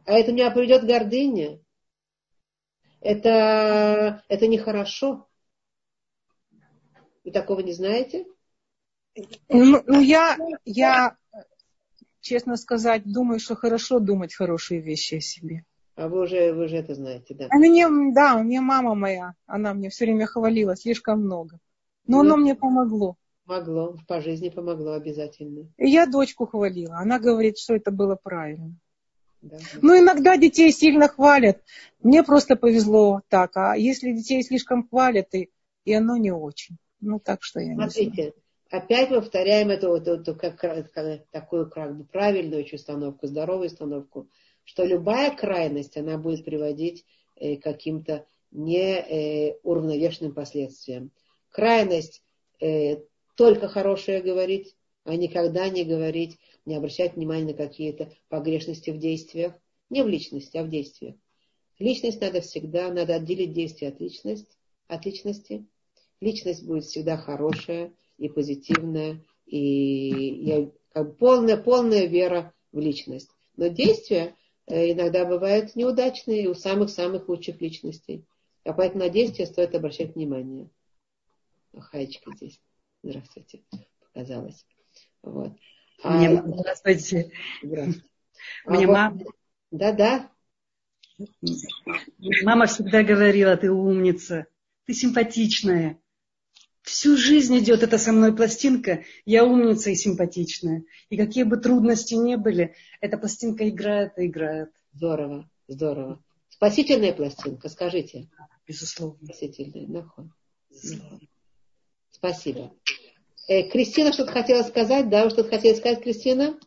а это меня приведет гордыня. Это, это нехорошо. Вы такого не знаете? Ну, ну я, я, честно сказать, думаю, что хорошо думать хорошие вещи о себе. А вы уже, вы уже это знаете, да? А мне, да, у меня мама моя, она мне все время хвалила слишком много. Но ну, оно мне помогло. Помогло, по жизни помогло обязательно. И я дочку хвалила. Она говорит, что это было правильно. Да, да. Ну, иногда детей сильно хвалят. Мне просто повезло так. А если детей слишком хвалят, и, и оно не очень. Ну, так что я Смотрите, не знаю. опять повторяем эту, эту, эту как, такую как бы правильную установку, здоровую установку, что любая крайность, она будет приводить э, каким-то неуравновешенным э, последствиям. Крайность э, только хорошее говорить, а никогда не говорить, не обращать внимания на какие-то погрешности в действиях. Не в личности, а в действиях. Личность надо всегда, надо отделить действие от личности. От личности. Личность будет всегда хорошая и позитивная, и я, как полная, полная вера в личность. Но действия э, иногда бывают неудачные у самых-самых лучших личностей. А поэтому на действия стоит обращать внимание. Хаечка здесь. Здравствуйте. Показалось. Вот. А, Мне, здравствуйте. Здравствуйте. Мне а мама... Да-да. Мама всегда говорила, ты умница, ты симпатичная. Всю жизнь идет эта со мной пластинка, я умница и симпатичная. И какие бы трудности ни были, эта пластинка играет и играет. Здорово, здорово. Спасительная пластинка, скажите. Безусловно. Спасительная, нахуй. Безусловно. Спасибо. Э, Кристина что-то хотела сказать, да? Вы что-то хотели сказать, Кристина?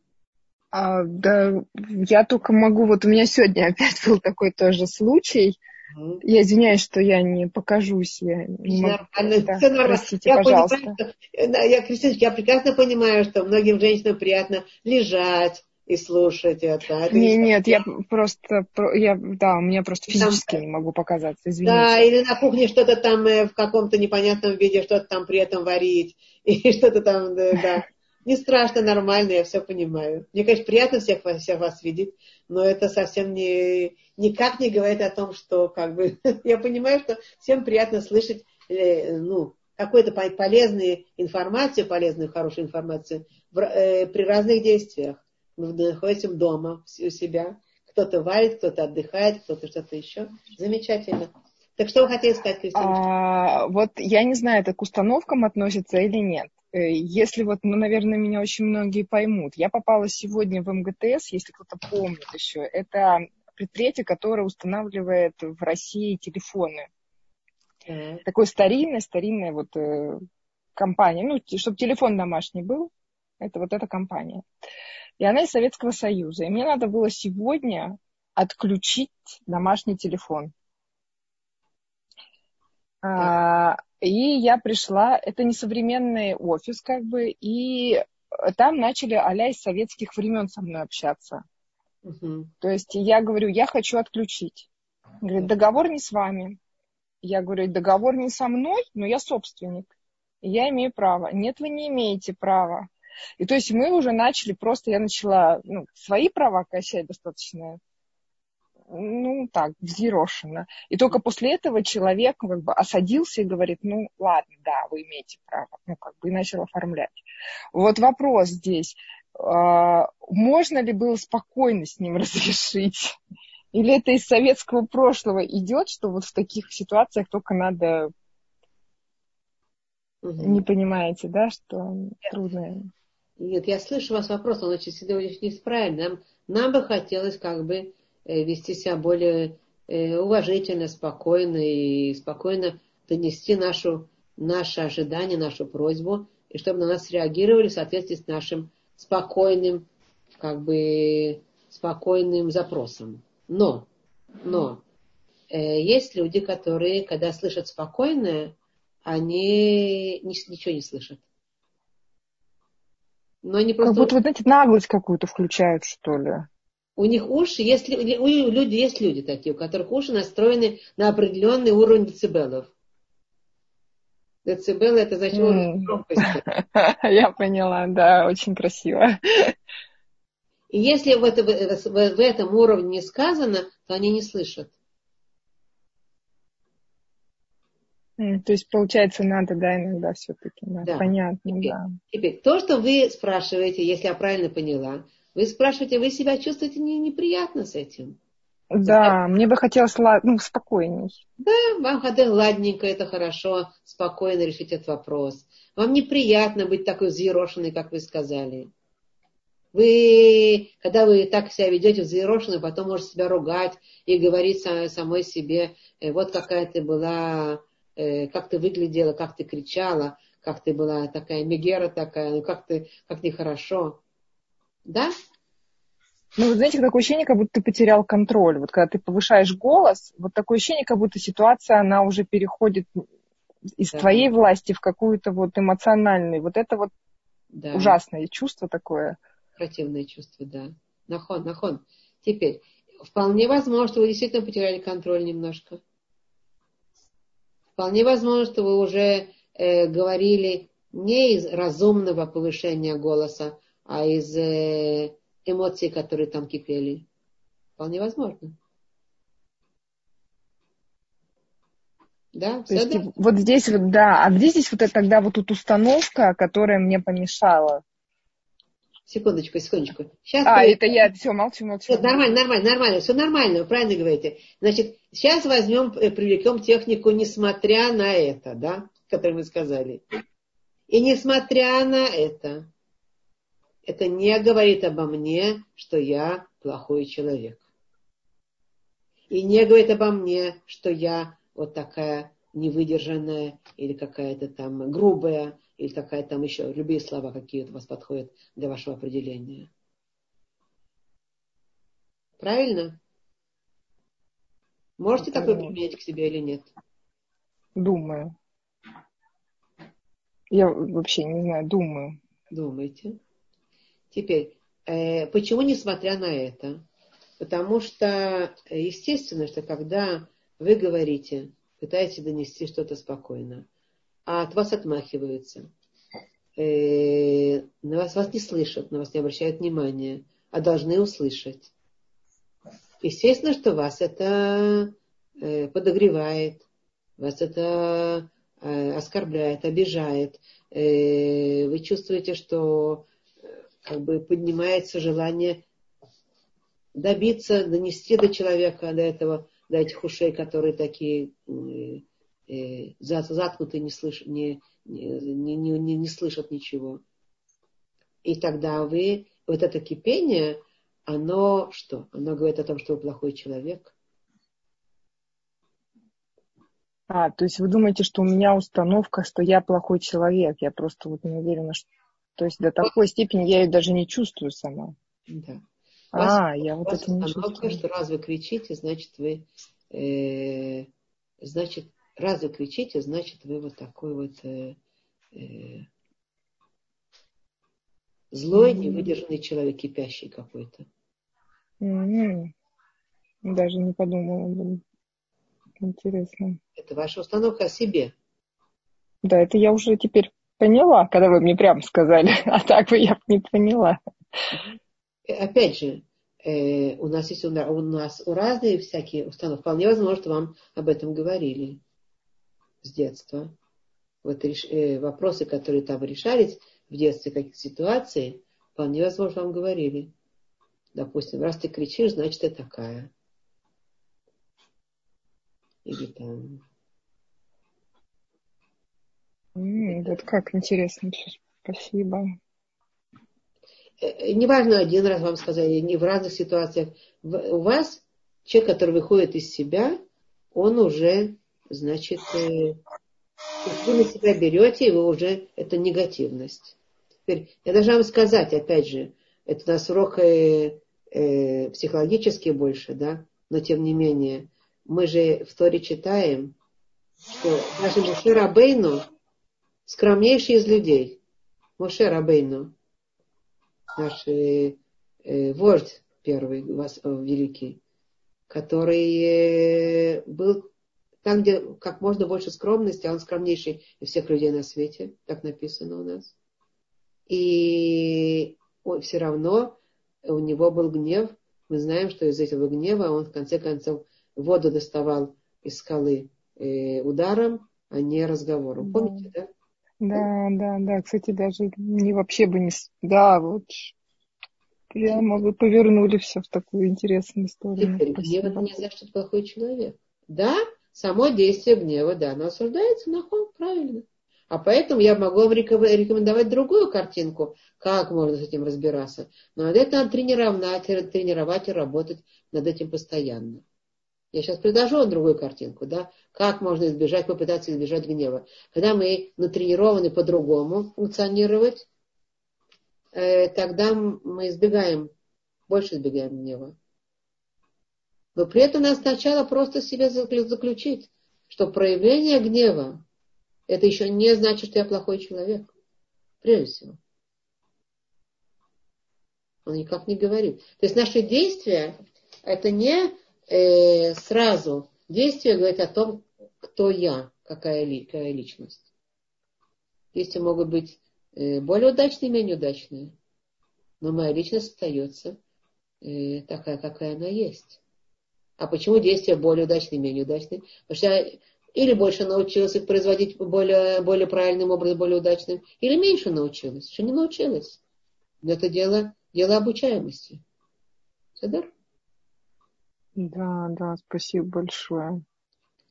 А, да, я только могу, вот у меня сегодня опять был такой тоже случай. Mm. Я извиняюсь, что я не покажусь. Я не могу, Да, Все нормально. Простите, я пожалуйста. Понимаю, что, я, Кристина, я прекрасно понимаю, что многим женщинам приятно лежать, и слушать это. это не, нет, я просто, я, да, у меня просто физически там, не могу показаться, извините. Да, или на кухне что-то там э, в каком-то непонятном виде, что-то там при этом варить, и что-то там, да, да. Не страшно, нормально, я все понимаю. Мне, конечно, приятно всех, всех вас видеть, но это совсем не, никак не говорит о том, что как бы, я понимаю, что всем приятно слышать, э, ну, какую-то полезную информацию, полезную, хорошую информацию в, э, при разных действиях мы находимся дома у себя. Кто-то варит, кто-то отдыхает, кто-то что-то еще. Замечательно. Так что вы хотели сказать, Кристина? А, вот я не знаю, это к установкам относится или нет. Э, если вот, ну, наверное, меня очень многие поймут. Я попала сегодня в МГТС, если кто-то помнит еще. Это предприятие, которое устанавливает в России телефоны. Mm. Такое старинное, старинная вот э, компания. Ну, чтобы телефон домашний был, это вот эта компания. И она из Советского Союза. И мне надо было сегодня отключить домашний телефон. А, и я пришла, это не современный офис, как бы, и там начали а из советских времен со мной общаться. Угу. То есть я говорю, я хочу отключить. Говорит, договор не с вами. Я говорю, договор не со мной, но я собственник. я имею право. Нет, вы не имеете права. И то есть мы уже начали, просто я начала ну, свои права качать достаточно, ну так, взъерошенно. И только после этого человек как бы осадился и говорит, ну ладно, да, вы имеете право, ну как бы и начал оформлять. Вот вопрос здесь, а, можно ли было спокойно с ним разрешить? Или это из советского прошлого идет, что вот в таких ситуациях только надо Угу. Не понимаете, да, что трудно. Нет, я слышу вас вопрос, он очень, очень правильный. Нам, нам бы хотелось как бы вести себя более э, уважительно, спокойно и спокойно донести нашу, наше ожидание, нашу просьбу, и чтобы на нас реагировали в соответствии с нашим спокойным, как бы, спокойным запросом. Но, но, э, есть люди, которые, когда слышат спокойное, они ничего не слышат. Но они просто... Как будто, вы знаете, наглость какую-то включают, что ли. У них уши, если у люди, есть люди такие, у которых уши настроены на определенный уровень децибелов. Децибелы это значит уровень громкости. Я поняла, да, очень красиво. И если в, это, в, в этом уровне не сказано, то они не слышат. То есть, получается, надо, да, иногда все-таки, да, да. понятно, теперь, да. Теперь, то, что вы спрашиваете, если я правильно поняла, вы спрашиваете, вы себя чувствуете не, неприятно с этим? Да, мне бы хотелось ну, спокойней. Да, вам хотя ладненько, это хорошо, спокойно решить этот вопрос. Вам неприятно быть такой взъерошенной, как вы сказали. Вы, когда вы так себя ведете взъерошенно, потом можете себя ругать и говорить самой себе, «Э, вот какая ты была Э, как ты выглядела, как ты кричала, как ты была такая мегера такая, ну как ты, как нехорошо. Да? Ну, вы знаете, такое ощущение, как будто ты потерял контроль. Вот когда ты повышаешь голос, вот такое ощущение, как будто ситуация, она уже переходит из да. твоей власти в какую-то вот эмоциональную. Вот это вот да. ужасное чувство такое. Противное чувство, да. Нахон, нахон. Теперь, вполне возможно, что вы действительно потеряли контроль немножко. Вполне возможно, что вы уже э, говорили не из разумного повышения голоса, а из э, эмоций, которые там кипели. Вполне возможно. Да, То есть, вот здесь вот, да, а где здесь вот это тогда вот тут установка, которая мне помешала? Секундочку, секундочку. Сейчас а, это я, все, молчу, молчу. Нет, нормально, нормально, нормально, все нормально, вы правильно говорите. Значит, сейчас возьмем, э, привлекем технику, несмотря на это, да, которую мы сказали. И несмотря на это, это не говорит обо мне, что я плохой человек. И не говорит обо мне, что я вот такая невыдержанная или какая-то там грубая или такая там еще, любые слова, какие у вас подходят для вашего определения. Правильно? Можете Это такое применять к себе или нет? Думаю. Я вообще не знаю, думаю. Думаете. Теперь, э, почему несмотря на это? Потому что, естественно, что когда вы говорите, пытаетесь донести что-то спокойно, а от вас отмахиваются. Э, на вас, вас не слышат, на вас не обращают внимания, а должны услышать. Естественно, что вас это э, подогревает, вас это э, оскорбляет, обижает. Вы чувствуете, что как бы поднимается желание добиться, донести до человека, до этого, до этих ушей, которые такие э, заткнуты, не, слыш, не, не, не, не, не слышат ничего. И тогда вы, вот это кипение, оно что? Оно говорит о том, что вы плохой человек. А, то есть вы думаете, что у меня установка, что я плохой человек. Я просто вот не уверена, что... То есть до такой степени я ее даже не чувствую сама. Да. А, вас, я вот это не чувствую. что раз вы кричите, значит вы... Э, значит, раз вы кричите, значит вы вот такой вот э, э, злой, mm-hmm. невыдержанный человек, кипящий какой-то. Mm-hmm. Даже не подумала. Интересно. Это ваша установка о себе. Да, это я уже теперь поняла, когда вы мне прямо сказали. А так бы я не поняла. Опять же, э, у нас есть у нас у разные всякие установки. Вполне возможно, что вам об этом говорили с детства. Вот реш, э, вопросы, которые там решались в детстве, какие ситуации, вполне возможно, вам говорили. Допустим, раз ты кричишь, значит, ты такая. Или там... Вот как интересно. Спасибо. Э, э, неважно, один раз вам сказали, не в разных ситуациях. У вас человек, который выходит из себя, он уже Значит, э, вы на себя берете, и вы уже, это негативность. Теперь, я должна вам сказать, опять же, это у нас урок э, э, психологический больше, да, но тем не менее, мы же в Торе читаем, что даже Моше Рабейну скромнейший из людей. Моше Рабейну, наш э, э, вождь первый, вас, э, великий, который э, был там, где как можно больше скромности, а он скромнейший из всех людей на свете, так написано у нас. И он, все равно у него был гнев. Мы знаем, что из этого гнева он в конце концов воду доставал из скалы э, ударом, а не разговором. Да. Помните, да? Да, да, да. Кстати, даже не вообще бы не... Да, вот прямо вы повернули все в такую интересную сторону. Теперь, гнев это не значит, что плохой человек. Да, само действие гнева, да, оно осуждается, нахон, правильно. А поэтому я могу вам рекомендовать другую картинку, как можно с этим разбираться. Но над этим надо тренировать, тренировать и работать над этим постоянно. Я сейчас предложу вам другую картинку, да, как можно избежать, попытаться избежать гнева. Когда мы натренированы по-другому функционировать, э, тогда мы избегаем, больше избегаем гнева. Но при этом надо сначала просто себе заключить, что проявление гнева, это еще не значит, что я плохой человек. Прежде всего. Он никак не говорит. То есть наши действия, это не э, сразу. Действие говорит о том, кто я, какая, ли, какая личность. Действия могут быть э, более удачные, менее удачные. Но моя личность остается э, такая, какая она есть. А почему действия более удачные, менее удачные? Потому что я или больше научилась их производить более, более правильным образом, более удачным, или меньше научилась. Что не научилась. Это дело, дело обучаемости. Садар? Да, да, спасибо большое.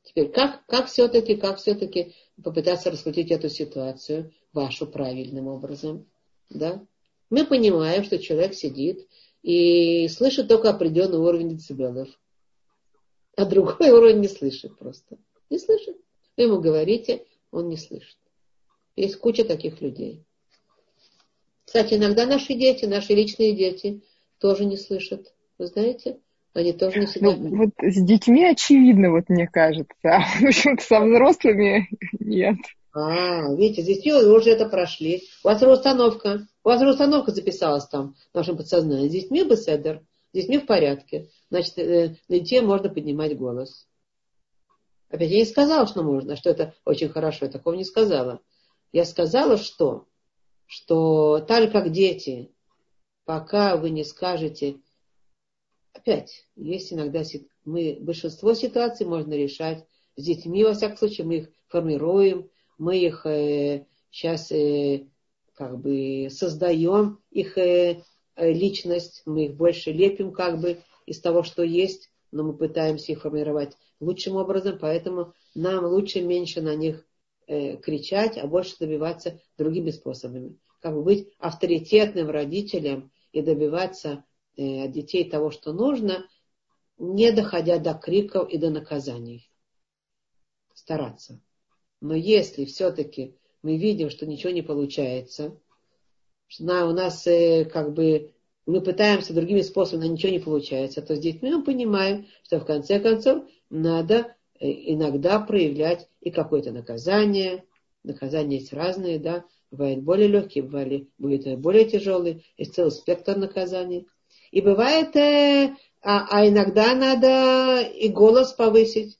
Теперь, как, как все-таки, как все-таки попытаться раскрутить эту ситуацию вашу правильным образом? Да? Мы понимаем, что человек сидит и слышит только определенный уровень децибелов, а другой уровень не слышит просто. Не слышит. Вы ему говорите, он не слышит. Есть куча таких людей. Кстати, иногда наши дети, наши личные дети тоже не слышат. Вы знаете? Они тоже не всегда... Ну, вот с детьми очевидно, вот мне кажется. А почему-то со взрослыми нет. А, видите, с детьми вы уже это прошли. У вас установка. У вас установка записалась там в нашем подсознании. С детьми беседер. С детьми в порядке. Значит, э, на детей можно поднимать голос. Опять я не сказала, что можно, что это очень хорошо. Я такого не сказала. Я сказала, что, что так как дети, пока вы не скажете, опять, есть иногда, мы, большинство ситуаций можно решать с детьми, во всяком случае, мы их формируем, мы их э, сейчас э, как бы создаем, их э, э, личность, мы их больше лепим как бы из того, что есть, но мы пытаемся их формировать лучшим образом, поэтому нам лучше меньше на них э, кричать, а больше добиваться другими способами. Как бы быть авторитетным родителем и добиваться от детей того, что нужно, не доходя до криков и до наказаний. Стараться. Но если все-таки мы видим, что ничего не получается, что у нас э, как бы мы пытаемся другими способами, но ничего не получается, то с детьми мы понимаем, что в конце концов надо э, иногда проявлять и какое-то наказание. Наказания есть разные, да, бывают более легкие, бывают более тяжелые, есть целый спектр наказаний. И бывает, э, а, а иногда надо и голос повысить,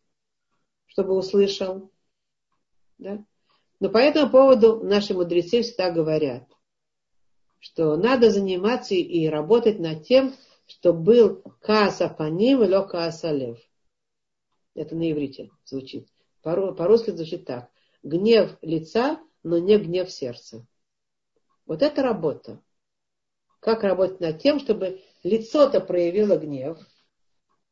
чтобы услышал. Да? Но по этому поводу наши мудрецы всегда говорят, что надо заниматься и работать над тем, чтобы был кааса паним и кааса лев. Это на иврите звучит. По-русски звучит так. Гнев лица, но не гнев сердца. Вот это работа. Как работать над тем, чтобы лицо-то проявило гнев,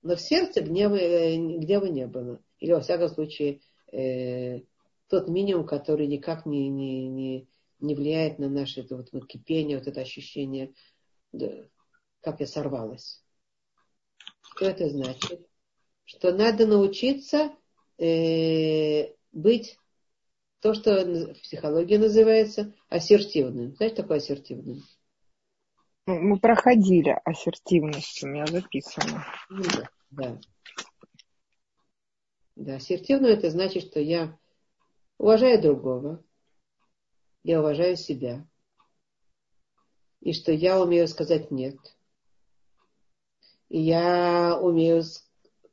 но в сердце гнева, э, гнева не было. Или, во всяком случае, э, тот минимум, который никак не, не, не, не влияет на наше это вот, вот кипение, вот это ощущение, да, как я сорвалась. Что это значит? Что надо научиться э, быть то, что в психологии называется ассертивным. Знаете, такое ассертивным? Ну, мы проходили ассертивность, у меня записано. Ну да, да. Да, ассертивно это значит, что я уважаю другого, я уважаю себя. И что я умею сказать нет. И я умею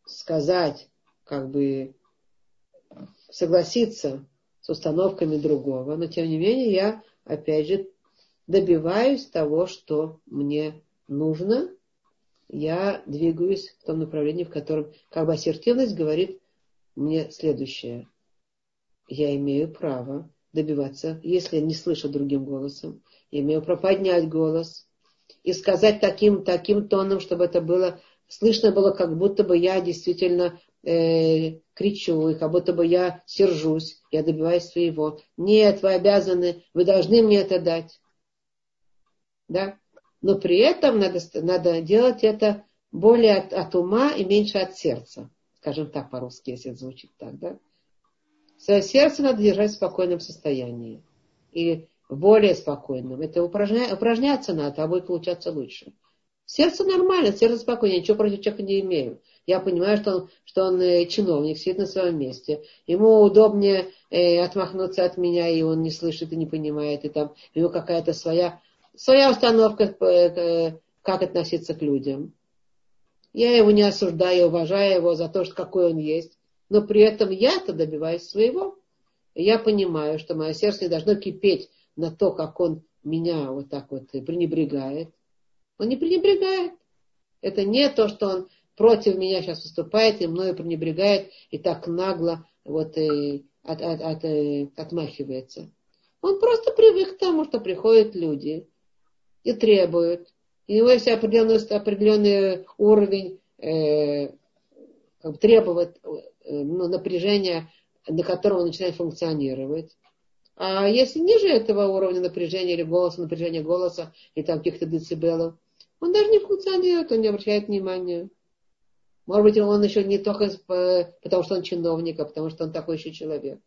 сказать, как бы согласиться с установками другого, но тем не менее я, опять же, добиваюсь того, что мне нужно, я двигаюсь в том направлении, в котором как бы ассертивность говорит мне следующее. Я имею право добиваться, если не слышу другим голосом, я имею право поднять голос и сказать таким, таким тоном, чтобы это было слышно было, как будто бы я действительно э, кричу, и как будто бы я сержусь, я добиваюсь своего. Нет, вы обязаны, вы должны мне это дать. Да? Но при этом надо, надо делать это более от, от ума и меньше от сердца. Скажем так по-русски, если это звучит так, да? Свое сердце надо держать в спокойном состоянии. Или в более спокойном. Это упражня, упражняться надо, а будет получаться лучше. Сердце нормально, сердце спокойно, ничего против человека не имею. Я понимаю, что он, что он э, чиновник, сидит на своем месте. Ему удобнее э, отмахнуться от меня, и он не слышит и не понимает, и там у него какая-то своя, своя установка, э, как относиться к людям. Я его не осуждаю, уважаю его за то, что какой он есть, но при этом я-то добиваюсь своего. Я понимаю, что мое сердце не должно кипеть на то, как он меня вот так вот пренебрегает. Он не пренебрегает. Это не то, что он против меня сейчас выступает и мною пренебрегает и так нагло вот и от, от, от, э, отмахивается. Он просто привык к тому, что приходят люди и требуют. И у него есть определенный, определенный уровень э, как бы требовать э, ну, напряжения, на котором он начинает функционировать. А если ниже этого уровня напряжения или голоса, напряжения голоса и там каких-то децибелов, он даже не функционирует, он не обращает внимания. Может быть, он еще не только потому, что он чиновник, а потому что он такой еще человек.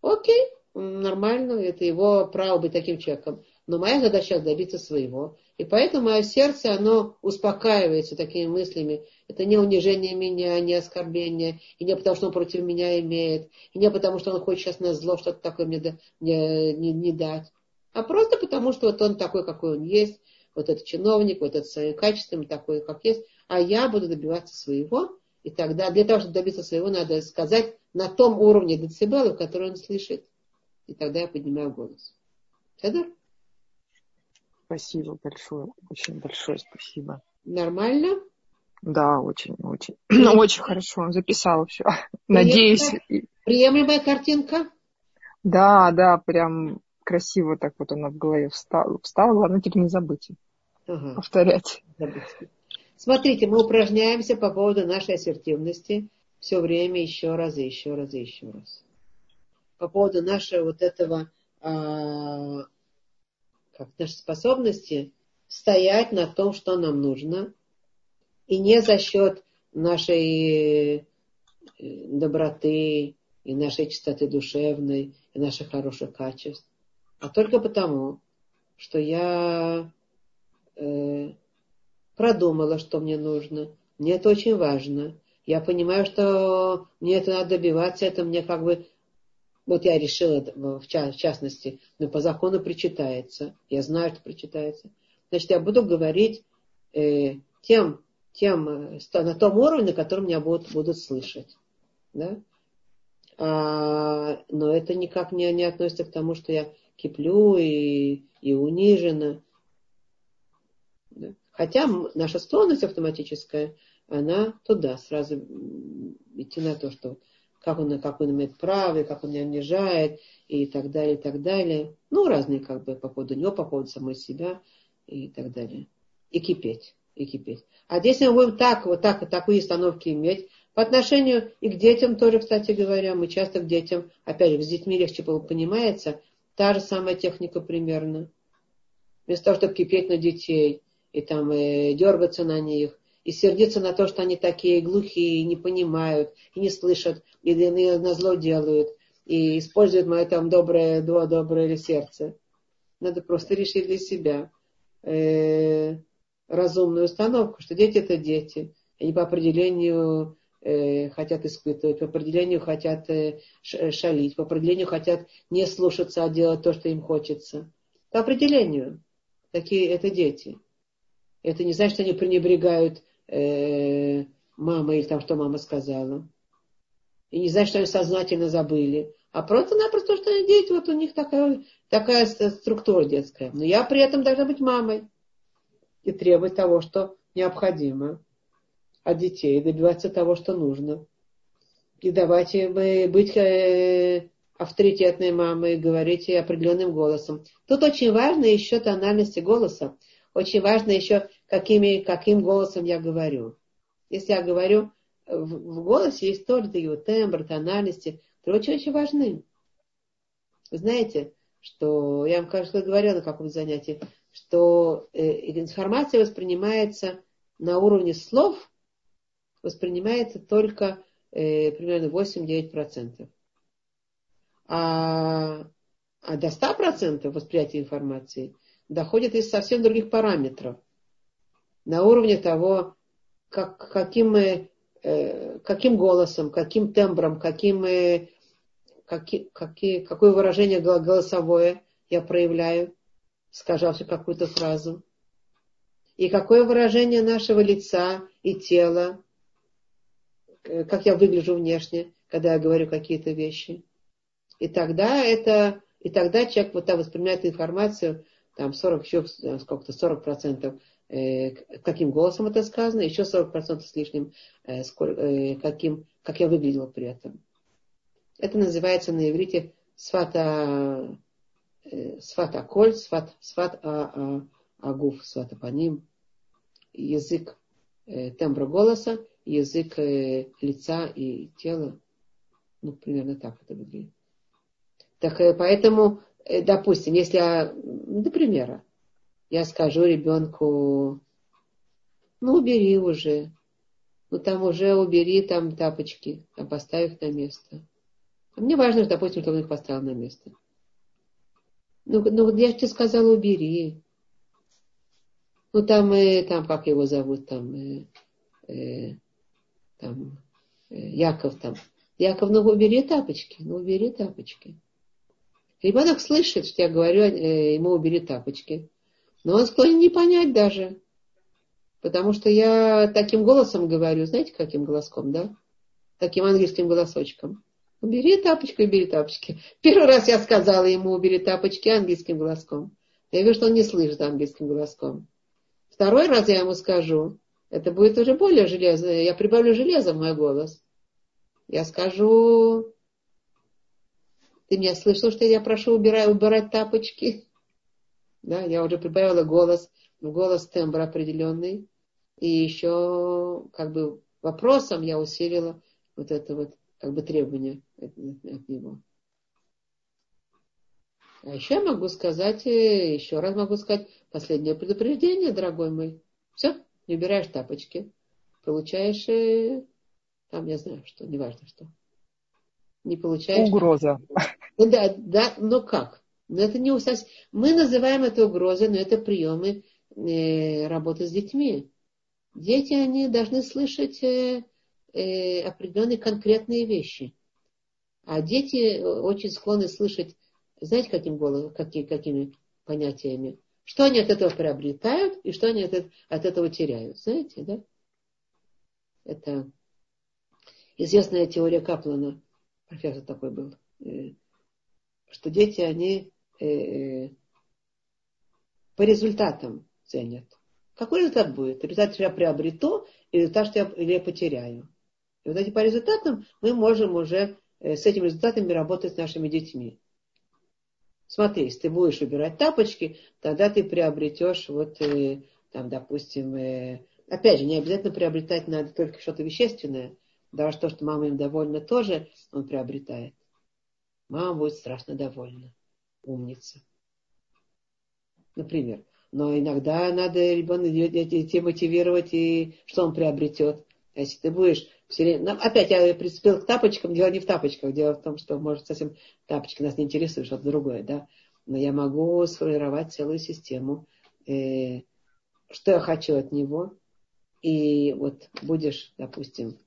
Окей, нормально, это его право быть таким человеком. Но моя задача добиться своего. И поэтому мое сердце, оно успокаивается такими мыслями. Это не унижение меня, не оскорбление. И не потому, что он против меня имеет. И не потому, что он хочет сейчас на зло что-то такое мне, мне не, не дать. А просто потому, что вот он такой, какой он есть. Вот этот чиновник, вот этот своим качеством такой, как есть а я буду добиваться своего. И тогда для того, чтобы добиться своего, надо сказать на том уровне децибелов, который он слышит. И тогда я поднимаю голос. Федор? Спасибо большое. Очень большое спасибо. Нормально? Да, очень, очень. Ну, очень хорошо. Записала все. Надеюсь. Приемлемая картинка? Да, да, прям красиво так вот она в голове встала. встала. Главное теперь не забыть ага. повторять. Забыть. Смотрите, мы упражняемся по поводу нашей ассертивности все время еще раз и еще раз и еще раз. По поводу нашего вот этого, а, как нашей способности стоять на том, что нам нужно, и не за счет нашей э, доброты и нашей чистоты душевной и наших хороших качеств, а только потому, что я э, продумала, что мне нужно. Мне это очень важно. Я понимаю, что мне это надо добиваться, это мне как бы, вот я решила в частности, но по закону причитается. Я знаю, что причитается. Значит, я буду говорить э, тем, тем, э, на том уровне, на котором меня будут, будут слышать. Да? А, но это никак не, не относится к тому, что я киплю и, и унижена. Да? Хотя наша склонность автоматическая, она туда сразу идти на то, что как он, как он имеет право, как он меня унижает, и так далее, и так далее. Ну, разные как бы по поводу него, по поводу самой себя и так далее. И кипеть, и кипеть. А здесь мы будем так, вот так, такие установки иметь, по отношению и к детям тоже, кстати говоря, мы часто к детям, опять же, с детьми легче понимается, та же самая техника примерно. Вместо того, чтобы кипеть на детей, и там и дергаться на них, и сердиться на то, что они такие глухие, не понимают, и не слышат, и на зло делают, и используют мое там доброе, доброе сердце. Надо просто решить для себя э, разумную установку, что дети это дети. Они по определению э, хотят испытывать, по определению хотят э, шалить, по определению хотят не слушаться, а делать то, что им хочется. По определению. Такие это дети. Это не значит, что они пренебрегают э, мамой или там, что мама сказала. И не значит, что они сознательно забыли. А просто-напросто, что они дети, вот у них такая, такая структура детская. Но я при этом должна быть мамой и требовать того, что необходимо от детей, добиваться того, что нужно. И давать им быть э, авторитетной мамой, говорить определенным голосом. Тут очень важно еще тональности голоса. Очень важно еще, какими, каким голосом я говорю. Если я говорю, в, в голосе есть тоже вот тембр, тональности, которые очень-очень важны. Знаете, что, я вам, кажется, говорила на каком-то занятии, что э, информация воспринимается на уровне слов, воспринимается только э, примерно 8-9%. А, а до 100% восприятия информации – доходит из совсем других параметров. На уровне того, как, каким, э, каким голосом, каким тембром, каким, мы, каки, какие, какое выражение голосовое я проявляю, сказавши какую-то фразу. и какое выражение нашего лица и тела, э, как я выгляжу внешне, когда я говорю какие-то вещи. И тогда это, и тогда человек вот так воспринимает информацию, там 40, еще сколько-то, 40 процентов, э, каким голосом это сказано, еще 40 процентов с лишним, э, сколько, э, каким, как я выглядела при этом. Это называется на иврите свата, э, свата коль, сват, сват а, а, агуф, свата по ним, язык э, тембра голоса, язык э, лица и тела. Ну, примерно так это выглядит. Так э, поэтому, э, допустим, если я, до примера, я скажу ребенку, ну, убери уже, ну, там уже убери там тапочки, там поставь их на место. А мне важно, допустим, чтобы он их поставил на место. Ну, ну я же тебе сказала, убери. Ну, там, э, там, как его зовут, там, э, э, там, э, Яков там. Яков, ну убери тапочки, ну убери тапочки. Ребенок слышит, что я говорю э, ему убери тапочки. Но он склонен не понять даже. Потому что я таким голосом говорю, знаете, каким голоском, да? Таким английским голосочком. Убери тапочки, убери тапочки. Первый раз я сказала ему убери тапочки английским голоском. Я вижу, что он не слышит английским голоском. Второй раз я ему скажу, это будет уже более железно, я прибавлю железо в мой голос. Я скажу, ты меня слышал, что я прошу убирать, убирать тапочки? Да, я уже прибавила голос, голос тембр определенный. И еще как бы вопросом я усилила вот это вот как бы требование от, от него. А еще я могу сказать, э, еще раз могу сказать, последнее предупреждение, дорогой мой. Все, не убираешь тапочки. Получаешь, э, там, я знаю, что, неважно что. Не получаешь. Угроза. Ну, да, да, но как? Но это не совсем... Мы называем это угрозой, но это приемы э, работы с детьми. Дети, они должны слышать э, э, определенные конкретные вещи. А дети очень склонны слышать знаете, каким голосом, какие, какими понятиями? Что они от этого приобретают и что они от, от этого теряют. Знаете, да? Это известная теория Каплана, профессор такой был, э, что дети, они э, э, по результатам ценят. Какой результат будет? Результат, что я приобрету, или результат, что я, или я потеряю. И вот эти по результатам мы можем уже с этими результатами работать с нашими детьми. Смотри, если ты будешь убирать тапочки, тогда ты приобретешь вот, э, там, допустим, э, опять же, не обязательно приобретать надо только что-то вещественное. Даже то, что мама им довольна, тоже он приобретает. Мама будет страшно довольна. Умница. Например. Но иногда надо ребенка детей мотивировать, и что он приобретет. А если ты будешь все время... Ну, опять я приступил к тапочкам, дело не в тапочках, дело в том, что, может, совсем тапочки нас не интересуют, что-то другое, да. Но я могу сформировать целую систему, э, что я хочу от него. И вот будешь, допустим,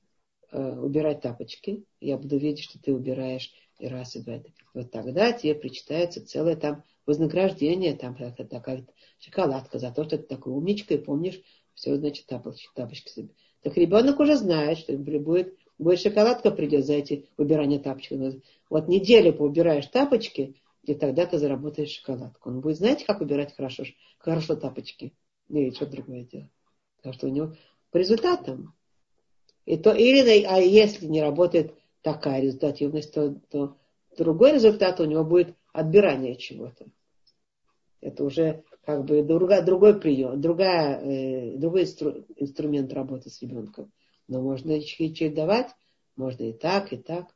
э, убирать тапочки, я буду видеть, что ты убираешь и раз, и два. Вот тогда тебе причитается целое там вознаграждение, там такая шоколадка за то, что ты такой умничка и помнишь все, значит, тапочки, тапочки себе так ребенок уже знает, что будет, будет шоколадка придет за эти убирания тапочек. Вот неделю поубираешь тапочки, и тогда ты заработаешь шоколадку. Он будет, знаете, как убирать хорошо, хорошо тапочки? Или что другое дело. Потому что у него по результатам. И то, или, а если не работает такая результативность, то, то другой результат у него будет отбирание чего-то. Это уже как бы другая, другой прием, другая, э, другой инстру, инструмент работы с ребенком. Но можно и чередовать, можно и так, и так.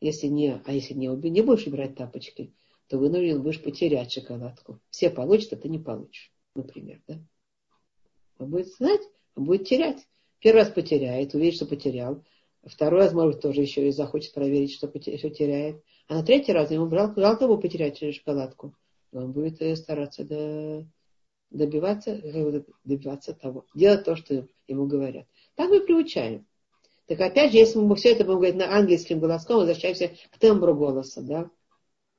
Если не, а если не, не будешь убирать тапочки, то вынужден будешь потерять шоколадку. Все получат, а ты не получишь, например. Да? Он будет знать, он будет терять. Первый раз потеряет, увидит, что потерял. Второй раз, может, тоже еще и захочет проверить, что, что теряет. А на третий раз ему брал, брал того потерять шоколадку он будет э, стараться добиваться, э, добиваться того, делать то, что ему говорят. Так мы приучаем. Так опять же, если мы все это будем говорить на английским голоском, возвращаемся к тембру голоса, да,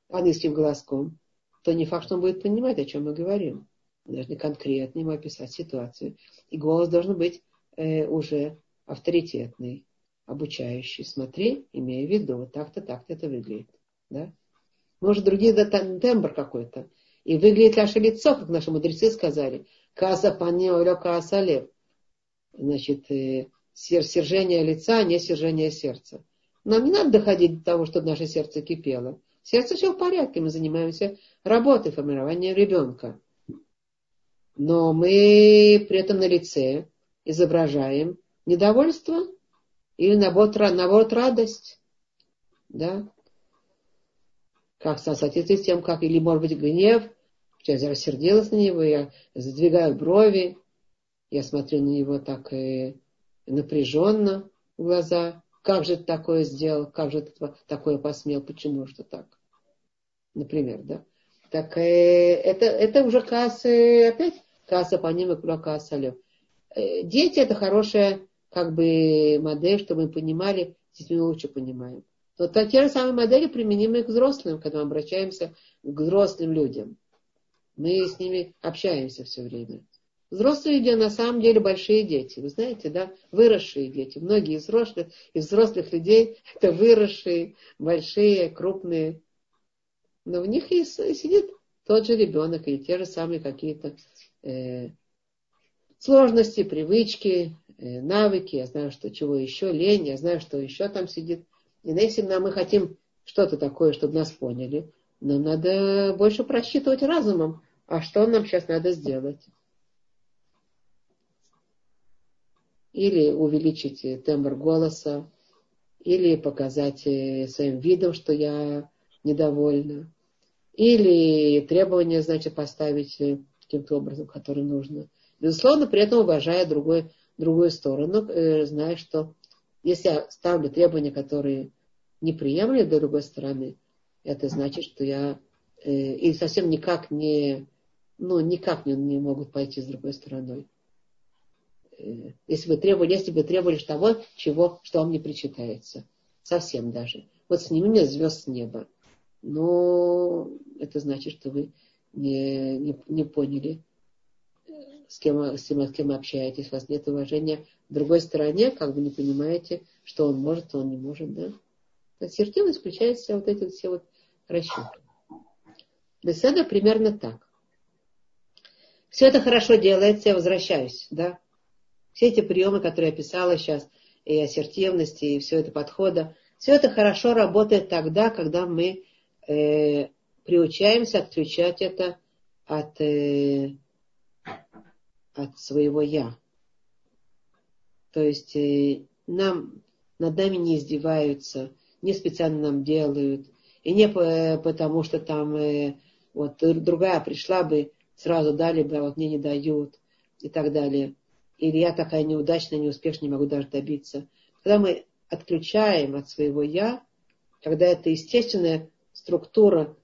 английским голоском, то не факт, что он будет понимать, о чем мы говорим. Мы должны конкретно ему описать ситуацию. И голос должен быть э, уже авторитетный, обучающий. Смотри, имея в виду, вот так-то, так-то это выглядит. Да? Может, другие да, тембр какой-то. И выглядит наше лицо, как наши мудрецы сказали. Каса панео каса лев. Значит, э, сержение лица, не сержение сердца. Нам не надо доходить до того, чтобы наше сердце кипело. Сердце все в порядке, мы занимаемся работой, формированием ребенка. Но мы при этом на лице изображаем недовольство или наоборот, наоборот радость. Да? Как соответствует тем, как, или может быть гнев, я рассердилась на него, я задвигаю брови, я смотрю на него так и напряженно в глаза. Как же ты такое сделал? Как же ты такое посмел? Почему что так? Например, да? Так э, это, это уже кассы, опять касса по ним и касса лев. Э, дети это хорошая как бы модель, чтобы мы понимали, здесь мы лучше понимаем. Но те же самые модели применимы к взрослым, когда мы обращаемся к взрослым людям. Мы с ними общаемся все время. Взрослые люди на самом деле большие дети. Вы знаете, да? Выросшие дети. Многие из взрослых, из взрослых людей это выросшие, большие, крупные. Но в них и сидит тот же ребенок или те же самые какие-то э, сложности, привычки, навыки. Я знаю, что чего еще, лень, я знаю, что еще там сидит. И если нам мы хотим что-то такое, чтобы нас поняли, нам надо больше просчитывать разумом, а что нам сейчас надо сделать. или увеличить тембр голоса, или показать э, своим видом, что я недовольна, или требования, значит, поставить э, каким-то образом, который нужно. Безусловно, при этом уважая другой, другую сторону, э, зная, что если я ставлю требования, которые неприемлемы для другой стороны, это значит, что я э, и совсем никак не, ну, никак не, не могут пойти с другой стороной. Э, если бы требовали, если бы требовали того, чего, что вам не причитается. Совсем даже. Вот сними мне звезд с неба. Но это значит, что вы не, не, не поняли, с кем, с, кем, с кем общаетесь, у вас нет уважения к другой стороне, как бы не понимаете, что он может, что он не может, да? Ассертивность включает в себя вот эти все вот расчеты. Беседа примерно так. Все это хорошо делается, я возвращаюсь, да? Все эти приемы, которые я писала сейчас, и ассертивности, и все это подхода, все это хорошо работает тогда, когда мы э, приучаемся отключать это от, э, от своего я. То есть э, нам, над нами не издеваются, не специально нам делают, и не потому, что там э, вот другая пришла бы, сразу дали бы, а вот мне не дают и так далее или я такая неудачная, неуспешная, не могу даже добиться. Когда мы отключаем от своего «я», когда это естественная структура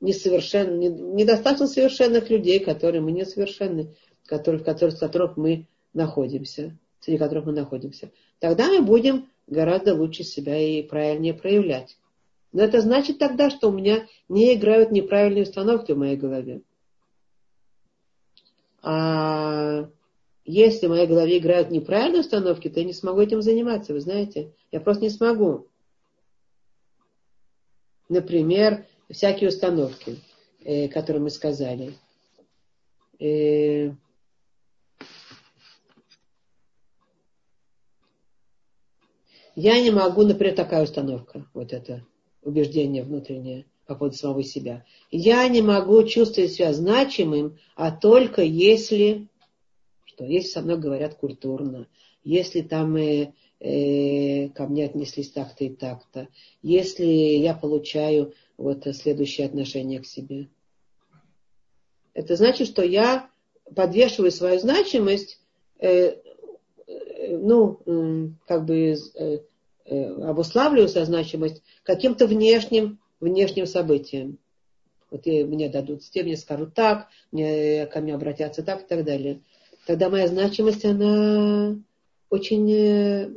несовершенно, недостаточно совершенных людей, которые мы несовершенны, которые, в которых, в которых мы находимся, среди которых мы находимся, тогда мы будем гораздо лучше себя и правильнее проявлять. Но это значит тогда, что у меня не играют неправильные установки в моей голове. А если в моей голове играют неправильные установки, то я не смогу этим заниматься, вы знаете. Я просто не смогу. Например, всякие установки, э, которые мы сказали. Я не могу, например, такая установка, вот это убеждение внутреннее по поводу самого себя. Я не могу чувствовать себя значимым, а только если что если со мной говорят культурно, если там э, э, ко мне отнеслись так-то и так-то, если я получаю вот следующее отношение к себе. Это значит, что я подвешиваю свою значимость, э, ну, э, как бы э, э, обуславливаю свою значимость каким-то внешним, внешним событием. Вот мне дадут, те мне скажут так, мне, ко мне обратятся так и так далее тогда моя значимость, она очень э,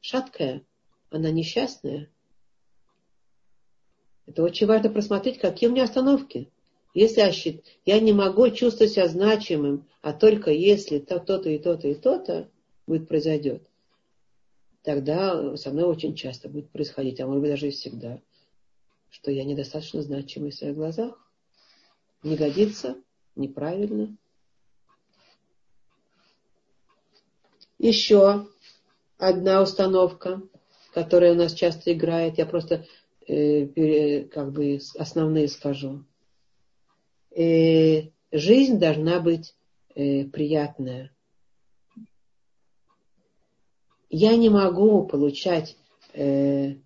шаткая, она несчастная. Это очень важно просмотреть, какие у меня остановки. Если я не могу чувствовать себя значимым, а только если то-то и то-то и то-то будет произойдет, тогда со мной очень часто будет происходить, а может быть даже и всегда, что я недостаточно значимый в своих глазах. Не годится, неправильно. Еще одна установка, которая у нас часто играет, я просто э, как бы основные скажу. Э, жизнь должна быть э, приятная. Я не могу получать э,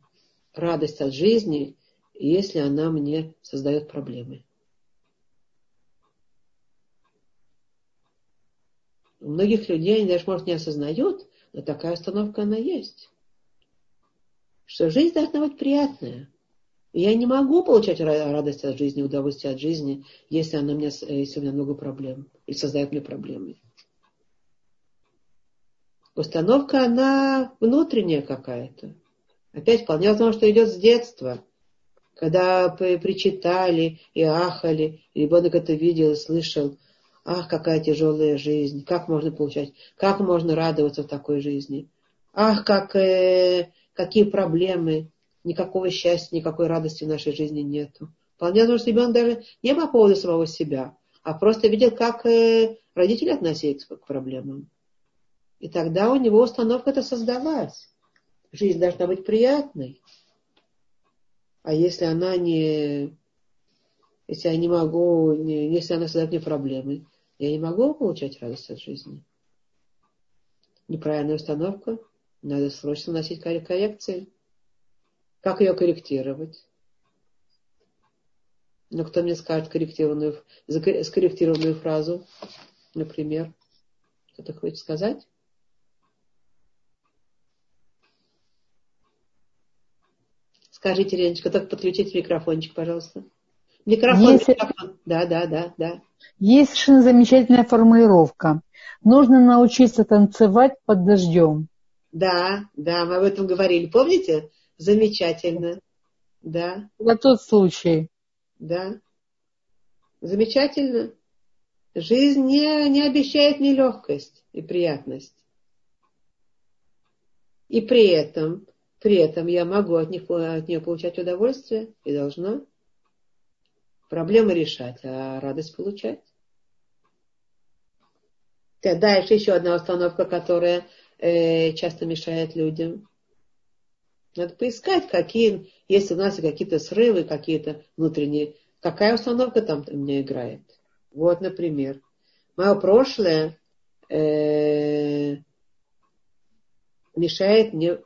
радость от жизни, если она мне создает проблемы. У многих людей они даже, может, не осознают, но такая установка она есть. Что жизнь должна быть приятная. Я не могу получать радость от жизни, удовольствие от жизни, если она мне, если у меня много проблем и создает мне проблемы. Установка, она внутренняя какая-то. Опять вполне возможно, что идет с детства. Когда причитали и ахали, и ребенок это видел и слышал, ах, какая тяжелая жизнь, как можно получать, как можно радоваться в такой жизни. Ах, как, э, какие проблемы, никакого счастья, никакой радости в нашей жизни нету. Вполне возможно, что ребенок даже не по поводу самого себя, а просто видел, как э, родители относились к проблемам. И тогда у него установка это создалась. Жизнь должна быть приятной. А если она не... Если я не могу... Не, если она создает мне проблемы, я не могу получать радость от жизни. Неправильная установка. Надо срочно носить коррекции. Как ее корректировать? Ну, кто мне скажет корректированную, скорректированную фразу, например? Кто-то хочет сказать? Скажите, Леночка, только подключите микрофончик, пожалуйста. Микрофон, Есть... микрофон. Да, да, да, да. Есть совершенно замечательная формулировка. Нужно научиться танцевать под дождем. Да, да, мы об этом говорили. Помните? Замечательно. Да. На тот случай. Да. Замечательно. Жизнь не, не обещает мне легкость и приятность. И при этом, при этом я могу от, них, от нее получать удовольствие и должна проблемы решать, а радость получать. Дальше еще одна установка, которая э, часто мешает людям. Надо поискать, какие, если у нас какие-то срывы, какие-то внутренние, какая установка там у меня играет. Вот, например, мое прошлое э, мешает мне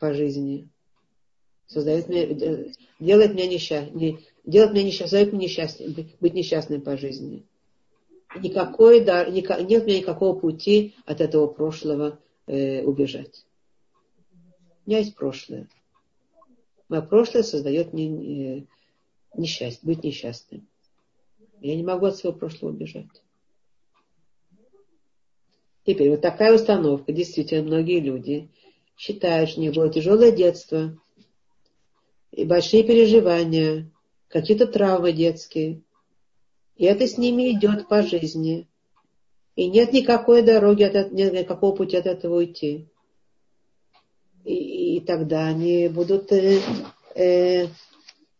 по жизни, создает мне, э, делает меня несчастным, делает меня несчастным, создает меня несчастным, быть несчастным по жизни. Никакой, да, нет у меня никакого пути от этого прошлого э, убежать. У меня есть прошлое. Мое прошлое создает мне несчастье, быть несчастным. Я не могу от своего прошлого убежать. Теперь вот такая установка. Действительно, многие люди считают, что у было тяжелое детство, и большие переживания, какие-то травмы детские. И это с ними идет по жизни. И нет никакой дороги, от, нет никакого пути от этого уйти и, и тогда они будут э, э,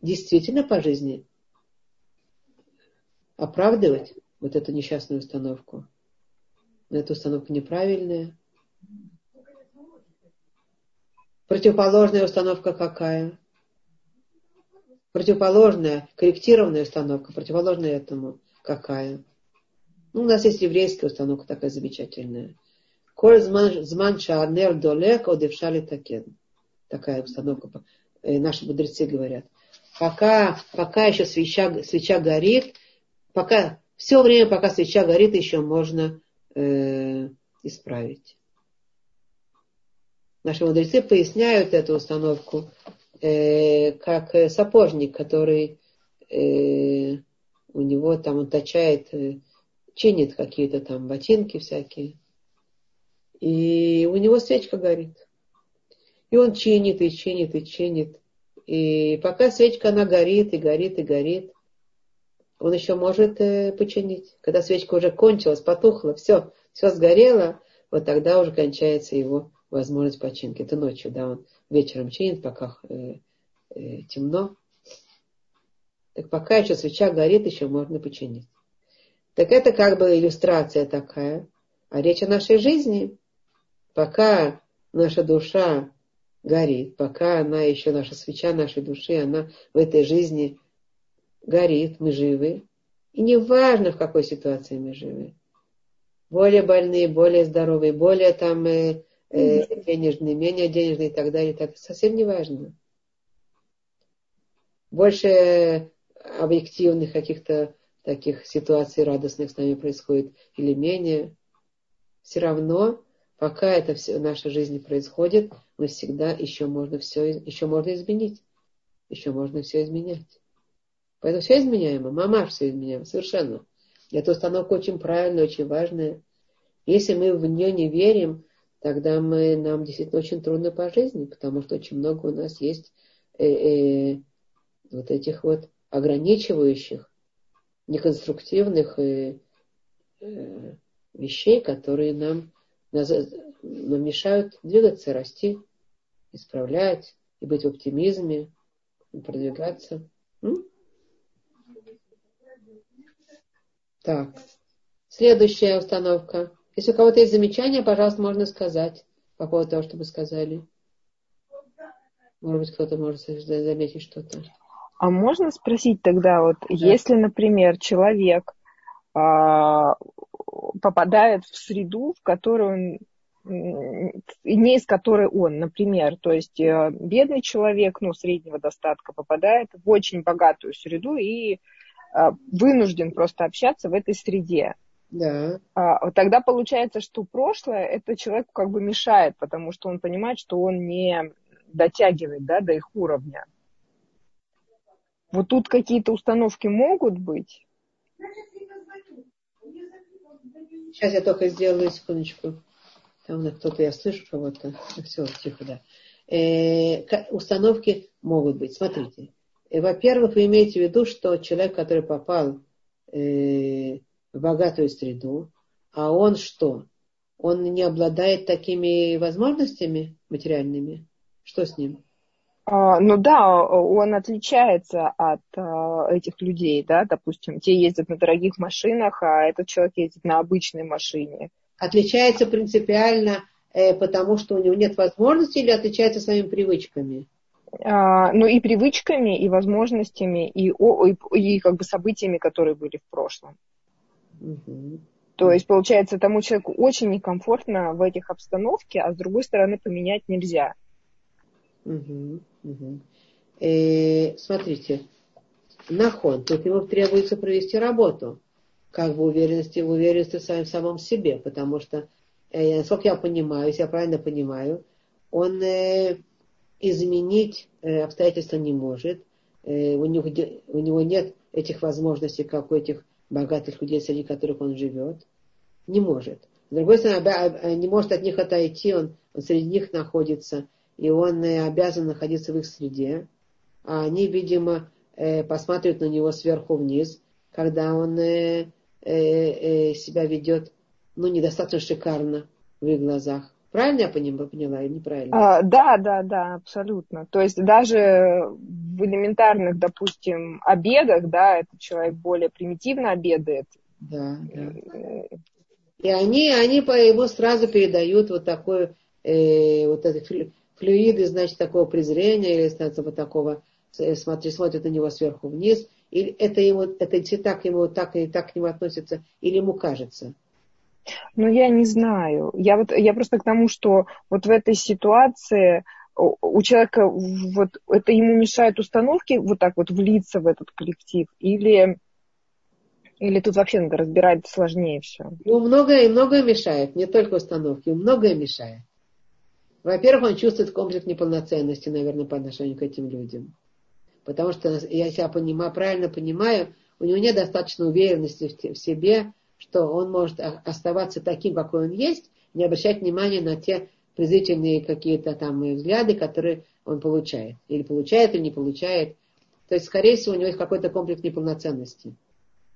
действительно по жизни оправдывать вот эту несчастную установку. Но эта установка неправильная. Противоположная установка какая? Противоположная, корректированная установка, противоположная этому какая? Ну, у нас есть еврейская установка такая замечательная – Коль зман шаарнер долек одевшали такен. Такая установка. Наши мудрецы говорят. Пока, пока еще свеча, свеча горит, пока, все время, пока свеча горит, еще можно э, исправить. Наши мудрецы поясняют эту установку э, как сапожник, который э, у него там он точает, э, чинит какие-то там ботинки всякие и у него свечка горит. И он чинит, и чинит, и чинит. И пока свечка, она горит и горит и горит, он еще может э, починить. Когда свечка уже кончилась, потухла, все, все сгорело, вот тогда уже кончается его возможность починки. Это ночью, да, он вечером чинит, пока э, э, темно. Так пока еще свеча горит, еще можно починить. Так это как бы иллюстрация такая. А речь о нашей жизни. Пока наша душа горит, пока она еще, наша свеча нашей души, она в этой жизни горит, мы живы. И не важно, в какой ситуации мы живы. Более больные, более здоровые, более там э, э, денежные, менее денежные и так далее. Так, совсем не важно. Больше объективных каких-то таких ситуаций радостных с нами происходит или менее. Все равно, пока это все в нашей жизни происходит, мы всегда еще можно все, еще можно изменить. Еще можно все изменять. Поэтому все изменяемо. Мама все изменяемо. Совершенно. Эта установка очень правильная, очень важная. Если мы в нее не верим, тогда мы, нам действительно очень трудно по жизни, потому что очень много у нас есть э, э, вот этих вот ограничивающих, неконструктивных э, э, вещей, которые нам, нам мешают двигаться, расти, исправлять и быть в оптимизме, продвигаться. М? Так. Следующая установка. Если у кого-то есть замечания, пожалуйста, можно сказать по поводу того, что вы сказали. Может быть, кто-то может заметить что-то. А можно спросить тогда, вот, да. если, например, человек а, попадает в среду, в которую он не из которой он, например, то есть э, бедный человек, ну, среднего достатка попадает в очень богатую среду и а, вынужден просто общаться в этой среде. Да. А, тогда получается, что прошлое это человеку как бы мешает, потому что он понимает, что он не дотягивает да, до их уровня. Вот тут какие-то установки могут быть. Сейчас я только сделаю секундочку. Там кто-то, я слышу кого-то. Все, тихо, да. Э, установки могут быть. Смотрите. Э, во-первых, вы имеете в виду, что человек, который попал э, в богатую среду, а он что? Он не обладает такими возможностями материальными? Что с ним? А, ну да, он отличается от а, этих людей, да, допустим, те ездят на дорогих машинах, а этот человек ездит на обычной машине. Отличается принципиально, э, потому что у него нет возможности или отличается своими привычками? А, ну и привычками, и возможностями, и, и, и как бы событиями, которые были в прошлом. Угу. То есть, получается, тому человеку очень некомфортно в этих обстановке, а с другой стороны поменять нельзя. Угу. Угу. Э, смотрите, нахон, тут ему требуется провести работу, как бы уверенности, уверенности в своем самом себе, потому что, э, насколько я понимаю, если я правильно понимаю, он э, изменить э, обстоятельства не может, э, у, него, у него нет этих возможностей, как у этих богатых людей, среди которых он живет, не может. С другой стороны, не может от них отойти, он, он среди них находится – и он э, обязан находиться в их среде, а они, видимо, э, посматривают на него сверху вниз, когда он э, себя ведет, ну, недостаточно шикарно в их глазах. Правильно я поняла, поняла или неправильно? А, да, да, да, абсолютно. То есть даже в элементарных, допустим, обедах, да, этот человек более примитивно обедает. Да, да. И они, они по ему сразу передают вот такой, э, вот этот флюиды, значит, такого презрения или вот такого, э, смотри, смотрят на него сверху вниз, или это ему, это так ему так и так к нему относятся, или ему кажется? Ну, я не знаю. Я вот, я просто к тому, что вот в этой ситуации у человека вот это ему мешает установки вот так вот влиться в этот коллектив, или или тут вообще надо разбирать сложнее все? Ну, многое, многое мешает, не только установки, многое мешает. Во-первых, он чувствует комплекс неполноценности, наверное, по отношению к этим людям. Потому что, я себя понимаю, правильно понимаю, у него нет достаточно уверенности в себе, что он может оставаться таким, какой он есть, не обращать внимания на те презрительные какие-то там взгляды, которые он получает. Или получает, или не получает. То есть, скорее всего, у него есть какой-то комплекс неполноценности.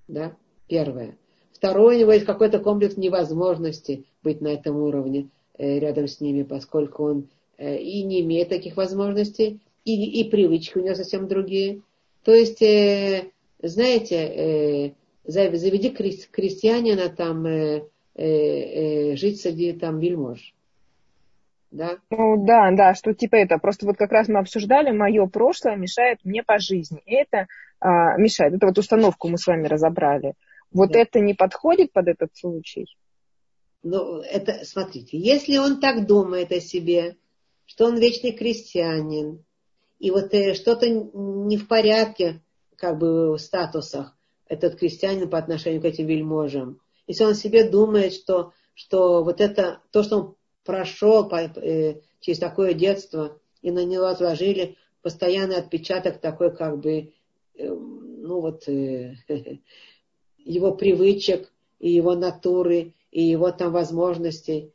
Да? Первое. Второе, у него есть какой-то комплекс невозможности быть на этом уровне э, рядом с ними, поскольку он э, и не имеет таких возможностей, и, и привычки у него совсем другие. То есть, э, знаете, э, заведи крестьянина там э, э, э, жить среди там вельмож. Да? Ну да, да, что типа это. Просто вот как раз мы обсуждали, мое прошлое мешает мне по жизни. Это а, мешает. Это вот установку мы с вами разобрали. Вот да. это не подходит под этот случай? Ну, это, смотрите, если он так думает о себе, что он вечный крестьянин, и вот э, что-то не в порядке, как бы в статусах, этот крестьянин по отношению к этим вельможам. Если он себе думает, что, что вот это, то, что он прошел по, э, через такое детство, и на него отложили постоянный отпечаток такой, как бы, э, ну вот, э, его привычек, и его натуры, и его там возможностей,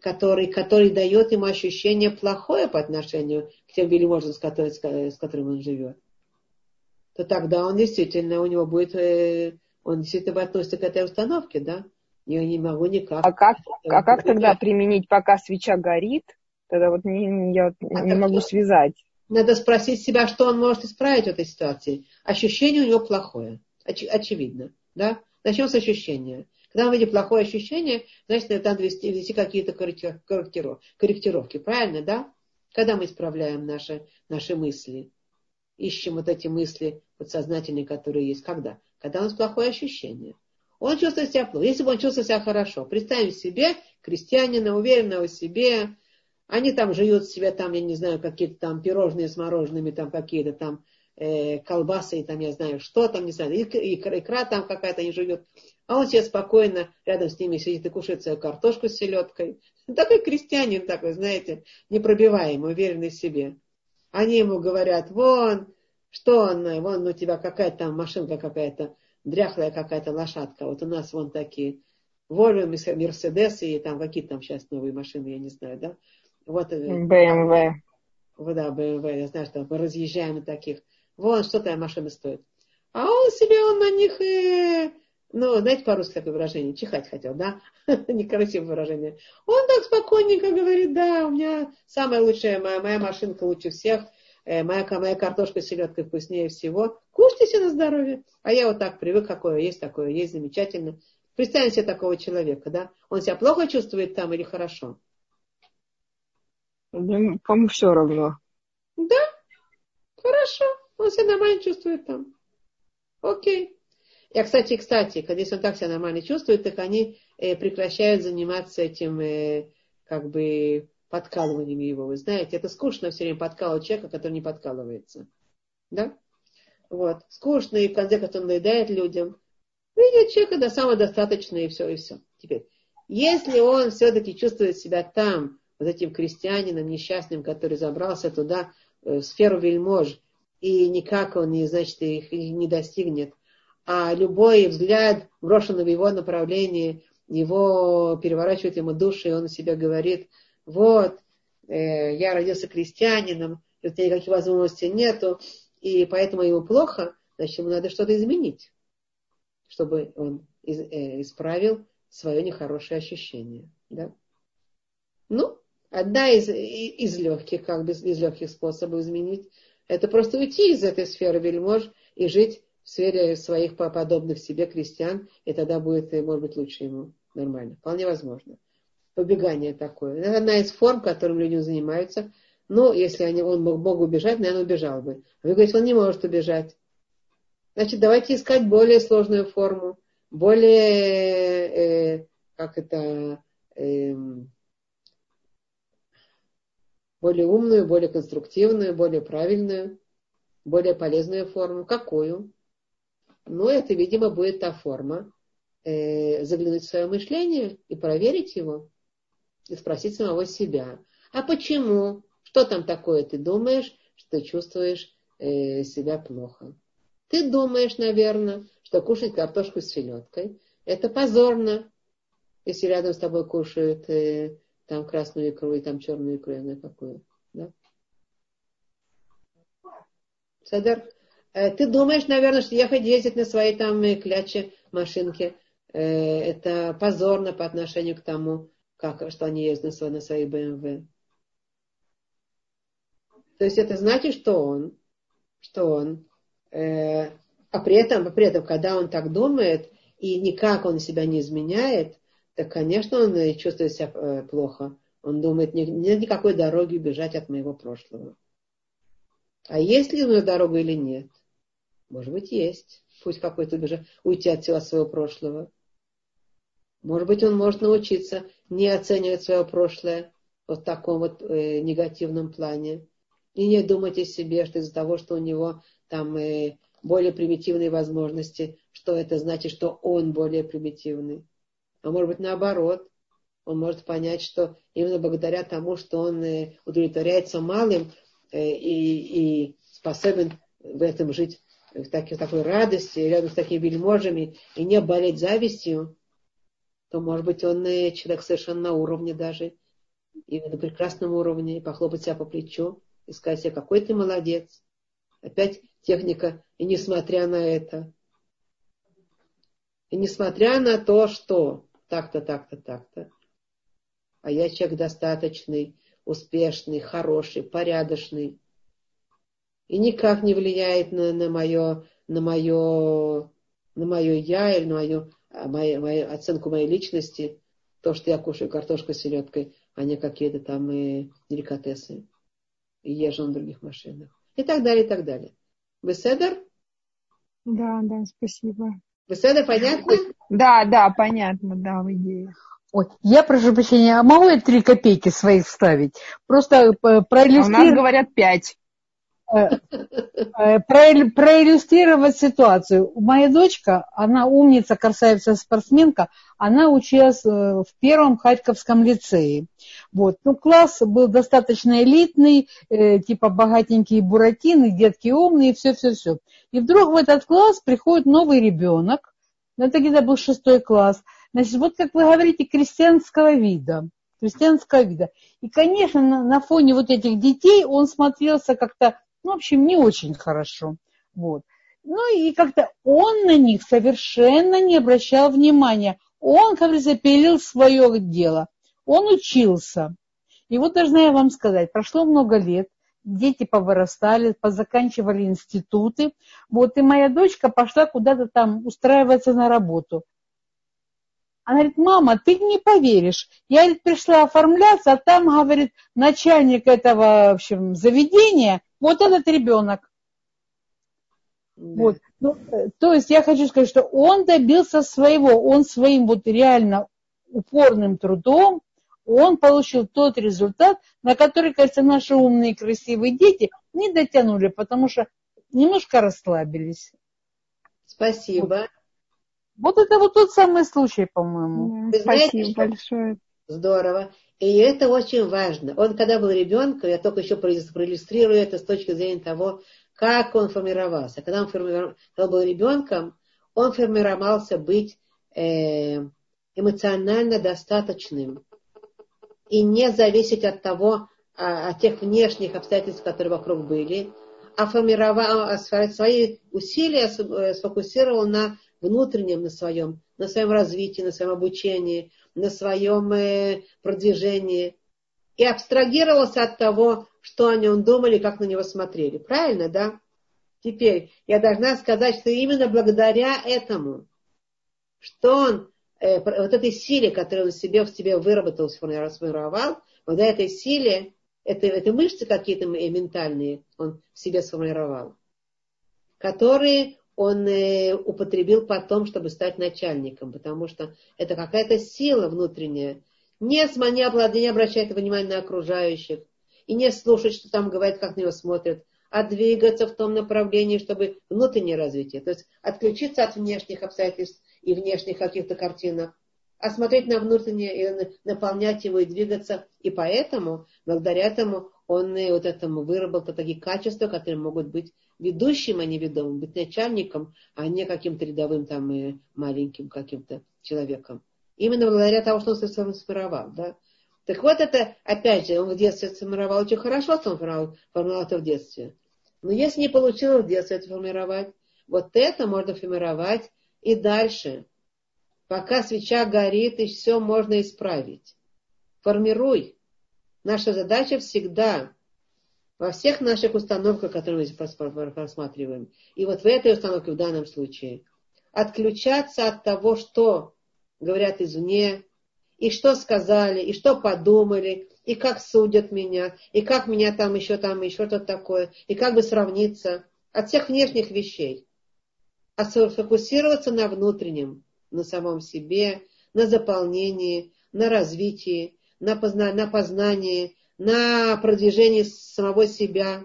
который, который дает ему ощущение плохое по отношению к тем вельможам, с, которым, с которым он живет, то тогда он действительно, у него будет, э, он действительно относится к этой установке, да? Я не могу никак. А как, а как тогда применить, пока свеча горит? Тогда вот не, я а не могу что? связать. Надо спросить себя, что он может исправить в этой ситуации. Ощущение у него плохое. Оч, очевидно. Да? Начнем с ощущения. Когда мы видим плохое ощущение, значит, надо ввести, ввести какие-то корректировки. Правильно, да? Когда мы исправляем наши, наши мысли, ищем вот эти мысли подсознательные, которые есть. Когда? Когда у нас плохое ощущение. Он чувствует себя плохо. Если бы он чувствовал себя хорошо, представим себе крестьянина, уверенного в себе, они там живут себе, там, я не знаю, какие-то там пирожные с мороженными, там какие-то там э, колбасы, там, я знаю, что там, не знаю, икра, икра там какая-то не живет. А он себе спокойно рядом с ними сидит и кушает свою картошку с селедкой. Такой крестьянин такой, знаете, непробиваемый, уверенный в себе. Они ему говорят, вон, что он, вон у тебя какая-то там машинка какая-то, дряхлая какая-то лошадка. Вот у нас вон такие Volvo, Мерседесы и там какие там сейчас новые машины, я не знаю, да? Вот, BMW. Вот, да, BMW, я знаю, что мы разъезжаем на таких. Вон, что твоя машина стоит. А он себе, он на них, э, ну, знаете, по-русски такое выражение, чихать хотел, да? Некрасивое выражение. Он так спокойненько говорит, да, у меня самая лучшая, моя, моя машинка лучше всех, э, моя, моя картошка с селедкой вкуснее всего. Кушайте на здоровье. А я вот так привык, какое есть, такое есть, замечательно. Представьте себе такого человека, да? Он себя плохо чувствует там или хорошо? По-моему, все равно. Да? Хорошо. Он себя нормально чувствует там. Окей. Я, кстати, кстати, когда если он так себя нормально чувствует, так они э, прекращают заниматься этим, э, как бы, подкалыванием его. Вы знаете, это скучно все время подкалывать человека, который не подкалывается. Да? Вот. Скучно, и в конце концов он наедает людям. Видит человека до самодостаточно, и все, и все. Теперь, если он все-таки чувствует себя там, вот этим крестьянином несчастным, который забрался туда, э, в сферу вельмож, и никак он, не, значит, их не достигнет, а любой взгляд, брошенный в его направлении, его переворачивает ему душу, и он себе говорит, вот, э, я родился крестьянином, и у никаких возможностей нету, и поэтому ему плохо, значит, ему надо что-то изменить, чтобы он из, э, исправил свое нехорошее ощущение. Да? Ну, одна из, из легких, как бы из легких способов изменить, это просто уйти из этой сферы вельмож и жить в сфере своих подобных себе крестьян, и тогда будет, э, может быть, лучше ему нормально. Вполне возможно. Убегание такое. Это одна из форм, которым люди занимаются – ну, если они, он мог, мог убежать, наверное, убежал бы. А вы говорите, он не может убежать. Значит, давайте искать более сложную форму, более, э, как это, э, более умную, более конструктивную, более правильную, более полезную форму. Какую? Ну, это, видимо, будет та форма, э, заглянуть в свое мышление и проверить его, и спросить самого себя. А почему? Что там такое ты думаешь, что чувствуешь э, себя плохо? Ты думаешь, наверное, что кушать картошку с селедкой – это позорно, если рядом с тобой кушают э, там красную икру и там черную икру, я знаю какую. Да? Садар, э, ты думаешь, наверное, что ехать ездить на своей там э, кляче машинке, э, это позорно по отношению к тому, как, что они ездят на своей BMW. То есть это значит, что он, что он, э, а при этом, при этом, когда он так думает, и никак он себя не изменяет, так, конечно, он чувствует себя э, плохо. Он думает, нет никакой дороги бежать от моего прошлого. А есть ли у него дорога или нет? Может быть, есть. Пусть какой-то бежать, уйти от всего своего прошлого. Может быть, он может научиться не оценивать свое прошлое вот в таком вот э, негативном плане. И не думать о себе, что из-за того, что у него там э, более примитивные возможности, что это значит, что он более примитивный. А может быть наоборот. Он может понять, что именно благодаря тому, что он э, удовлетворяется малым э, и, и способен в этом жить в, таки, в такой радости, рядом с такими вельможами, и не болеть завистью, то, может быть, он человек совершенно на уровне даже, и на прекрасном уровне, и похлопать себя по плечу, и сказать себе, какой ты молодец. Опять техника, и несмотря на это, и несмотря на то, что так-то, так-то, так-то, а я человек достаточный, успешный, хороший, порядочный, и никак не влияет на, на мое, на мое, на мое я или на мою, а, мою, мою оценку моей личности, то, что я кушаю картошку с селедкой, а не какие-то там и э, деликатесы и езжу на других машинах. И так далее, и так далее. Беседер? Да, да, спасибо. Беседер, понятно? Да, да, понятно, да, в идее. Ой, я прошу прощения, а могу я три копейки своих вставить? Просто проиллюстрировать... А у нас говорят пять. Э, э, проиллюстрировать ситуацию. Моя дочка, она умница, красавица, спортсменка, она училась э, в первом Харьковском лицее. Вот. Ну, класс был достаточно элитный, типа богатенькие буратины, детки умные, все-все-все. И вдруг в этот класс приходит новый ребенок, это где-то был шестой класс, значит, вот как вы говорите, крестьянского вида крестьянского вида. И, конечно, на, на фоне вот этих детей он смотрелся как-то ну, в общем, не очень хорошо. Вот. Ну и как-то он на них совершенно не обращал внимания. Он, как говорится, пилил свое дело. Он учился. И вот должна я вам сказать, прошло много лет, дети повырастали, позаканчивали институты. Вот и моя дочка пошла куда-то там устраиваться на работу. Она говорит, мама, ты не поверишь. Я говорит, пришла оформляться, а там, говорит, начальник этого, в общем, заведения вот этот ребенок. Да. Вот. Ну, э, то есть я хочу сказать, что он добился своего, он своим вот реально упорным трудом, он получил тот результат, на который, кажется, наши умные красивые дети не дотянули, потому что немножко расслабились. Спасибо. Вот, вот это вот тот самый случай, по-моему. Да, спасибо большое. Здорово. И это очень важно. Он, когда был ребенком, я только еще проиллюстрирую это с точки зрения того, как он формировался. Когда он, формировал, когда он был ребенком, он формировался быть э, эмоционально достаточным и не зависеть от того, а, от тех внешних обстоятельств, которые вокруг были, а формировал а свои усилия сфокусировал на внутреннем, на своем, на своем развитии, на своем обучении, на своем э, продвижении и абстрагировался от того, что о нем думали, как на него смотрели. Правильно, да? Теперь я должна сказать, что именно благодаря этому, что он, э, вот этой силе, которую он себе, в себе выработал, сформировал, благодаря этой силе, это, это мышцы какие-то ментальные он в себе сформировал, которые он э, употребил потом, чтобы стать начальником, потому что это какая-то сила внутренняя. Не, не, обращать внимания на окружающих и не слушать, что там говорят, как на него смотрят, а двигаться в том направлении, чтобы внутреннее развитие, то есть отключиться от внешних обстоятельств и внешних каких-то картинок, а смотреть на внутреннее и наполнять его и двигаться. И поэтому, благодаря этому, он вот этому выработал такие качества, которые могут быть ведущим, а не ведомым, быть начальником, а не каким-то рядовым там и маленьким каким-то человеком. Именно благодаря тому, что он сформировал, да. Так вот это, опять же, он в детстве сформировал очень хорошо, что он формировал это в детстве. Но если не получилось в детстве это формировать, вот это можно формировать и дальше. Пока свеча горит, и все можно исправить. Формируй. Наша задача всегда во всех наших установках, которые мы просматриваем, и вот в этой установке в данном случае, отключаться от того, что говорят извне, и что сказали, и что подумали, и как судят меня, и как меня там еще там еще что-то такое, и как бы сравниться от всех внешних вещей, а сфокусироваться на внутреннем, на самом себе, на заполнении, на развитии, на, позна- на познании, на продвижении самого себя,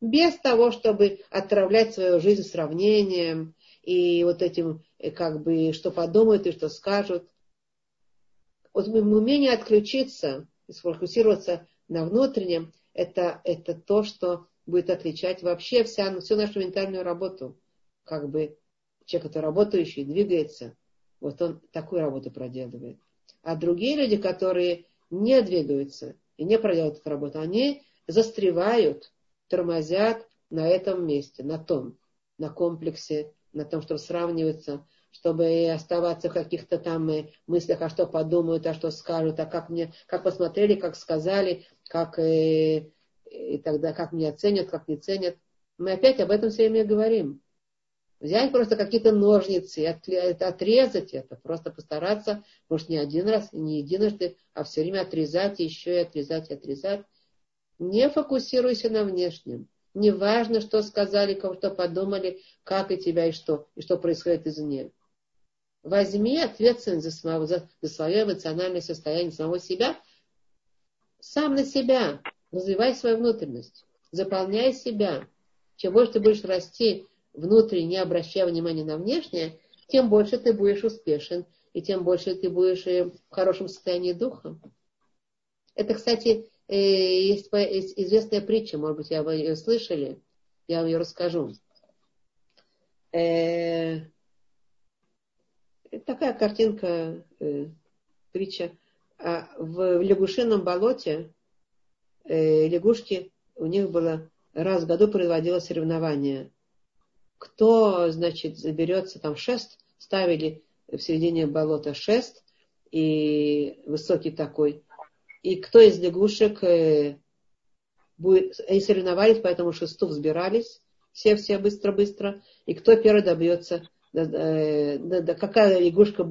без того, чтобы отравлять свою жизнь сравнением и вот этим, э, как бы, что подумают и что скажут. Вот умение отключиться и сфокусироваться на внутреннем, это, это то, что будет отличать вообще вся, всю нашу ментальную работу. Как бы человек, который работающий, двигается, вот он такую работу проделывает. А другие люди, которые не двигаются и не проделывают эту работу, они застревают, тормозят на этом месте, на том, на комплексе, на том, чтобы сравниваться, чтобы оставаться в каких-то там мыслях, а что подумают, а что скажут, а как мне, как посмотрели, как сказали, как э, и тогда как меня ценят, как не ценят. Мы опять об этом все время говорим. Взять просто какие-то ножницы и отрезать это, просто постараться, может, не один раз, не единожды, а все время отрезать, еще и отрезать, и отрезать. Не фокусируйся на внешнем. Не важно, что сказали, кого что подумали, как и тебя, и что, и что происходит извне. Возьми ответственность за, самого, за, за свое эмоциональное состояние самого себя, сам на себя. Развивай свою внутренность. Заполняй себя. Чем больше ты будешь расти внутренне, не обращая внимания на внешнее, тем больше ты будешь успешен, и тем больше ты будешь э, в хорошем состоянии духа. Это, кстати, э, есть известная притча, может быть, вы ее слышали, я вам ее расскажу. Э, такая картинка, притча. А в лягушином болоте лягушки, у них было раз в году проводилось соревнование кто, значит, заберется там шест, ставили в середине болота шест, и высокий такой, и кто из лягушек э, будет, они соревновались, по этому шесту взбирались, все-все быстро-быстро, и кто первый добьется, да, да, да, какая лягушка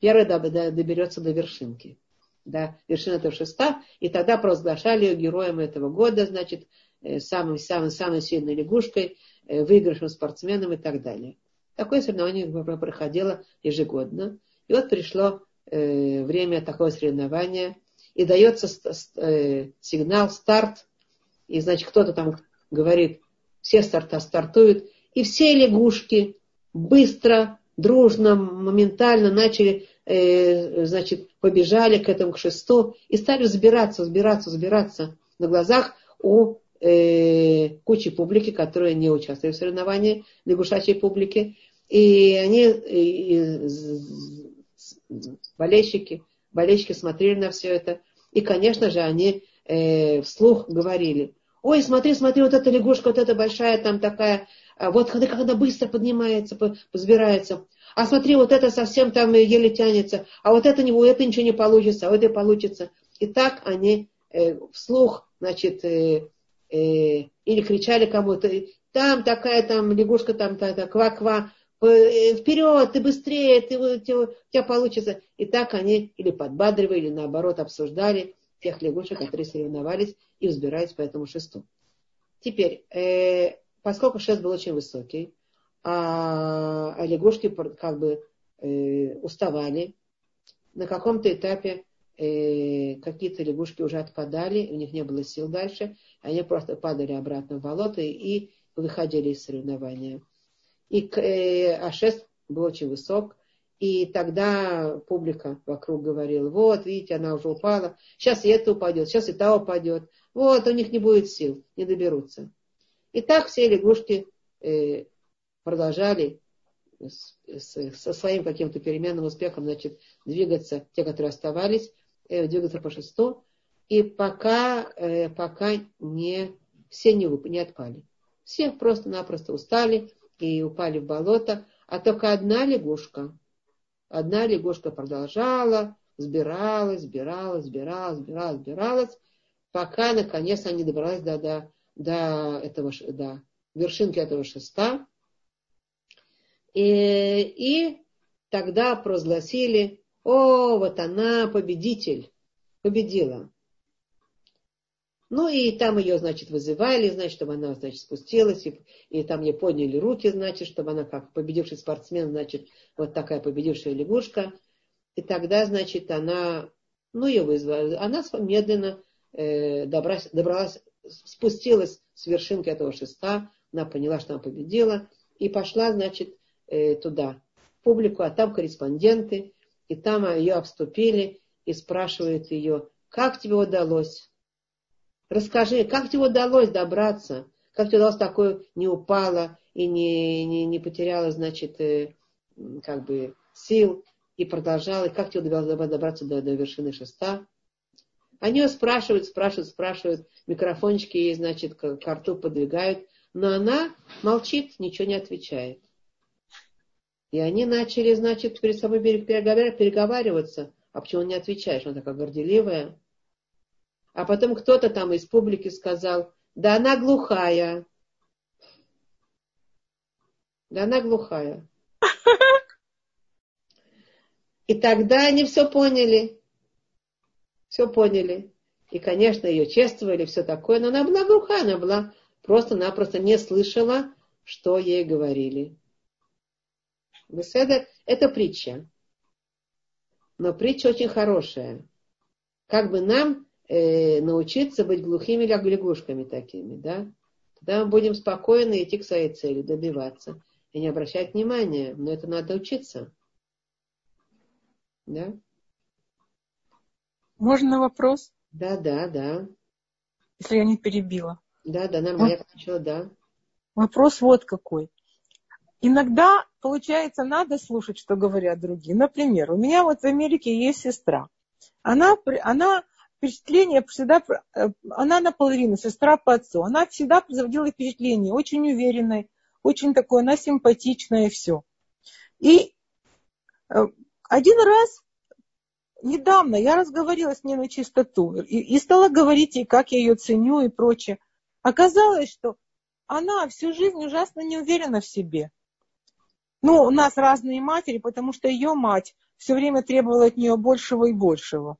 первая доберется до вершинки. Да, вершина этого шеста, и тогда провозглашали героем этого года, значит, самой-самой-самой сильной лягушкой, Э, выигрышным спортсменам и так далее. Такое соревнование проходило ежегодно. И вот пришло э, время такого соревнования, и дается э, сигнал, старт, и, значит, кто-то там говорит, все старта стартуют, и все лягушки быстро, дружно, моментально начали, значит, побежали к этому, к шесту, и стали взбираться, взбираться, взбираться на глазах у э, кучи публики, которые не участвуют в соревновании, лягушачьей публики. И они, и, и, болельщики, болельщики смотрели на все это. И, конечно же, они э, вслух говорили, ой, смотри, смотри, вот эта лягушка, вот эта большая там такая, а вот когда, когда быстро поднимается, взбирается. А смотри, вот это совсем там еле тянется, а вот это, у это ничего не получится, а вот это получится. И так они э, вслух, значит, э, э, или кричали кому-то, там такая там лягушка, там ква-ква, э, вперед, ты быстрее, ты, у тебя получится. И так они или подбадривали, или наоборот обсуждали тех лягушек, которые соревновались и взбирались по этому шесту. Теперь, э, поскольку шест был очень высокий, а, а лягушки как бы э, уставали, на каком-то этапе э, какие-то лягушки уже отпадали, у них не было сил дальше, они просто падали обратно в болото и выходили из соревнования. И э, а шест был очень высок, и тогда публика вокруг говорила, вот, видите, она уже упала, сейчас и это упадет, сейчас и та упадет, вот, у них не будет сил, не доберутся. И так все лягушки э, продолжали со своим каким-то переменным успехом, значит, двигаться, те, которые оставались, э, двигаться по шесту, и пока, э, пока не, все не, не отпали. Все просто-напросто устали и упали в болото, а только одна лягушка, одна лягушка продолжала, сбиралась, сбиралась, сбиралась, сбиралась, сбиралась, пока наконец она не добралась до, до, до, этого, до вершинки этого шеста. И, и тогда провозгласили, о, вот она победитель, победила. Ну и там ее, значит, вызывали, значит, чтобы она, значит, спустилась, и, и там ей подняли руки, значит, чтобы она как победивший спортсмен, значит, вот такая победившая лягушка. И тогда, значит, она, ну, ее вызвали, она медленно э, добралась, добралась, спустилась с вершинки этого шеста, она поняла, что она победила, и пошла, значит, э, туда, в публику, а там корреспонденты, и там ее обступили и спрашивают ее, как тебе удалось? Расскажи, как тебе удалось добраться? Как тебе удалось такое не упала и не, не, не потеряла, значит, э, как бы сил и продолжала? И как тебе удалось добраться до, до вершины шеста? Они ее спрашивают, спрашивают, спрашивают, микрофончики ей, значит, к, к рту подвигают, но она молчит, ничего не отвечает. И они начали, значит, перед собой переговариваться. А почему не отвечаешь? Она такая горделивая. А потом кто-то там из публики сказал, да она глухая. Да она глухая. И тогда они все поняли. Все поняли. И, конечно, ее чествовали, все такое, но она была глухая, она была просто-напросто не слышала, что ей говорили. Беседа – это притча. Но притча очень хорошая. Как бы нам э, научиться быть глухими лягушками такими, да? Тогда мы будем спокойно идти к своей цели, добиваться. И не обращать внимания. Но это надо учиться. Да? Можно вопрос? Да, да, да. Если я не перебила. Да, да, нормально, я включила, да. Вопрос вот какой. Иногда, получается, надо слушать, что говорят другие. Например, у меня вот в Америке есть сестра. Она, она впечатление всегда, э, она наполовину, сестра по отцу. Она всегда производила впечатление очень уверенной, очень такой, она симпатичная и все. И э, один раз недавно я разговаривала с ней на чистоту и, и стала говорить ей, как я ее ценю и прочее. Оказалось, что она всю жизнь ужасно не уверена в себе. Ну, у нас разные матери, потому что ее мать все время требовала от нее большего и большего.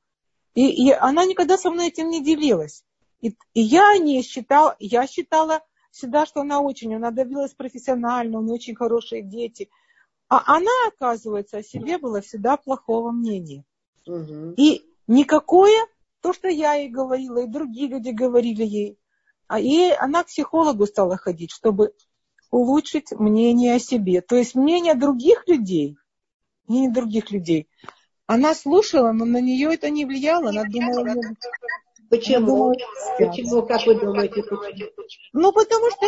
И, и она никогда со мной этим не делилась. И, и я не считала, я считала всегда, что она очень, она добилась профессионально, у нее очень хорошие дети. А она, оказывается, о себе была всегда плохого мнения. Угу. И никакое, то, что я ей говорила, и другие люди говорили ей, а ей, она к психологу стала ходить, чтобы улучшить мнение о себе. То есть мнение других людей, мнение других людей, она слушала, но на нее это не влияло. Она думала... Почему? Она думала, почему? Как вы думаете? Ну, потому что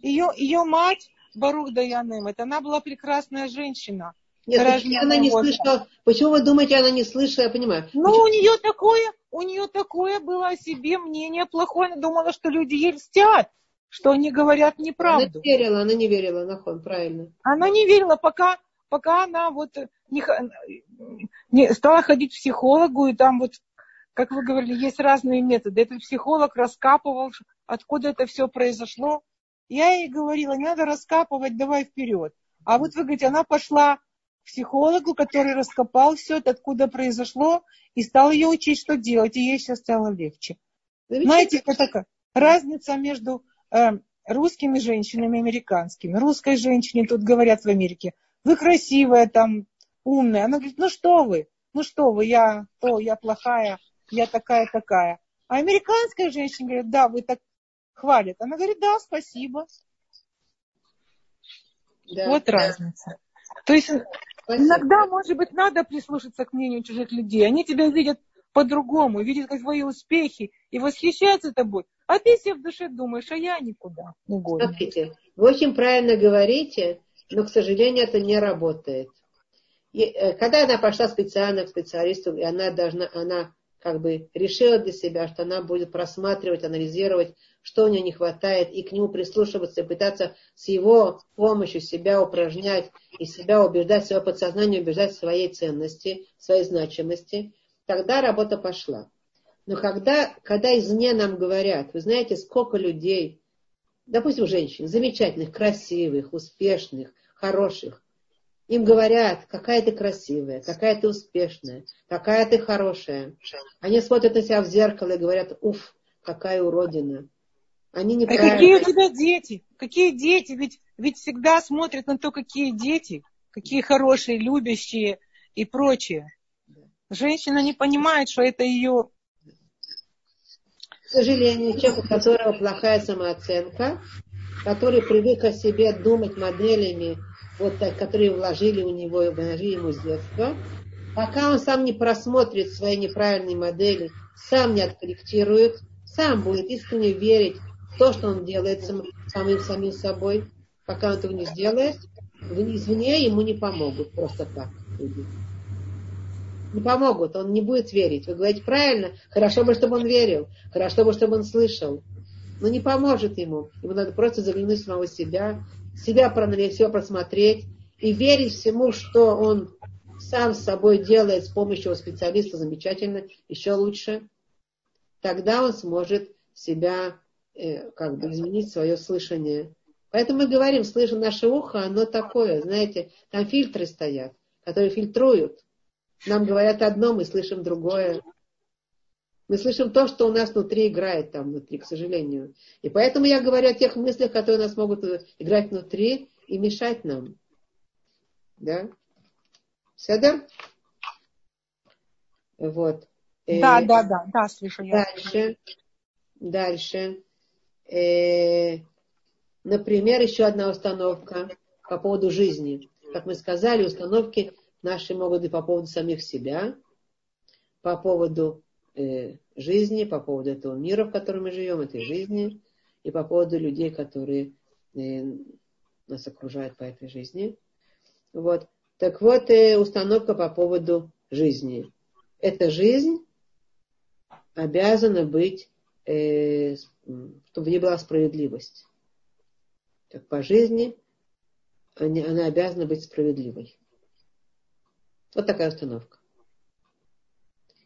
ее, ее мать, Барух Даянем, это она была прекрасная женщина. Нет, она не слышала. Почему вы думаете, она не слышала? Я понимаю. Ну, почему? у нее такое, у нее такое было о себе мнение плохое. Она думала, что люди ей льстят, что они говорят неправду. Она не верила, она не верила, Нахон, правильно. Она не верила, пока, пока она вот не, не, стала ходить к психологу, и там вот, как вы говорили, есть разные методы. Этот психолог раскапывал, откуда это все произошло. Я ей говорила, не надо раскапывать, давай вперед. А вот вы говорите, она пошла психологу, который раскопал все это, откуда произошло, и стал ее учить, что делать, и ей сейчас стало легче. Знаете, это такая разница между э, русскими женщинами и американскими. Русской женщине тут говорят в Америке, вы красивая, там, умная. Она говорит, ну что вы, ну что вы, я то, я плохая, я такая-такая. А американская женщина говорит, да, вы так хвалят. Она говорит, да, спасибо. Да, вот да. разница. То есть Спасибо. Иногда, может быть, надо прислушаться к мнению чужих людей. Они тебя видят по-другому, видят как твои успехи и восхищаются тобой. А ты себе в душе думаешь, а я никуда не. Смотрите, вы очень правильно говорите, но, к сожалению, это не работает. И, э, когда она пошла специально к специалисту, и она должна, она как бы решила для себя, что она будет просматривать, анализировать, что у нее не хватает, и к нему прислушиваться, и пытаться с его помощью себя упражнять и себя убеждать, свое подсознание убеждать в своей ценности, в своей значимости, тогда работа пошла. Но когда, когда извне нам говорят, вы знаете, сколько людей, допустим, женщин, замечательных, красивых, успешных, хороших, им говорят, какая ты красивая, какая ты успешная, какая ты хорошая. Они смотрят на себя в зеркало и говорят, уф, какая уродина. Они не А какие у тебя дети? Какие дети? Ведь, ведь всегда смотрят на то, какие дети, какие хорошие, любящие и прочее. Женщина не понимает, что это ее... К сожалению, человек, у которого плохая самооценка, который привык о себе думать моделями вот так, которые вложили у него, вложили ему с детства, пока он сам не просмотрит свои неправильные модели, сам не откорректирует, сам будет искренне верить в то, что он делает сам, самим самим собой, пока он этого не сделает, извне ему не помогут просто так. Не помогут, он не будет верить. Вы говорите правильно, хорошо бы, чтобы он верил, хорошо бы, чтобы он слышал. Но не поможет ему. Ему надо просто заглянуть в самого себя, себя проанализировать, все просмотреть и верить всему, что он сам с собой делает с помощью специалиста замечательно, еще лучше, тогда он сможет себя э, как бы изменить свое слышание. Поэтому мы говорим, слышим наше ухо, оно такое, знаете, там фильтры стоят, которые фильтруют. Нам говорят одно, мы слышим другое. Мы слышим то, что у нас внутри играет там внутри, к сожалению. И поэтому я говорю о тех мыслях, которые у нас могут играть внутри и мешать нам. Да? Седер? Вот. Да, э, да, да, да, слышу. Дальше. Дальше. Э, например, еще одна установка по поводу жизни. Как мы сказали, установки наши могут быть по поводу самих себя, по поводу э, жизни, по поводу этого мира, в котором мы живем, этой жизни, и по поводу людей, которые э, нас окружают по этой жизни. Вот. Так вот, э, установка по поводу жизни. Эта жизнь обязана быть, э, чтобы не была справедливость. Так по жизни она обязана быть справедливой. Вот такая установка.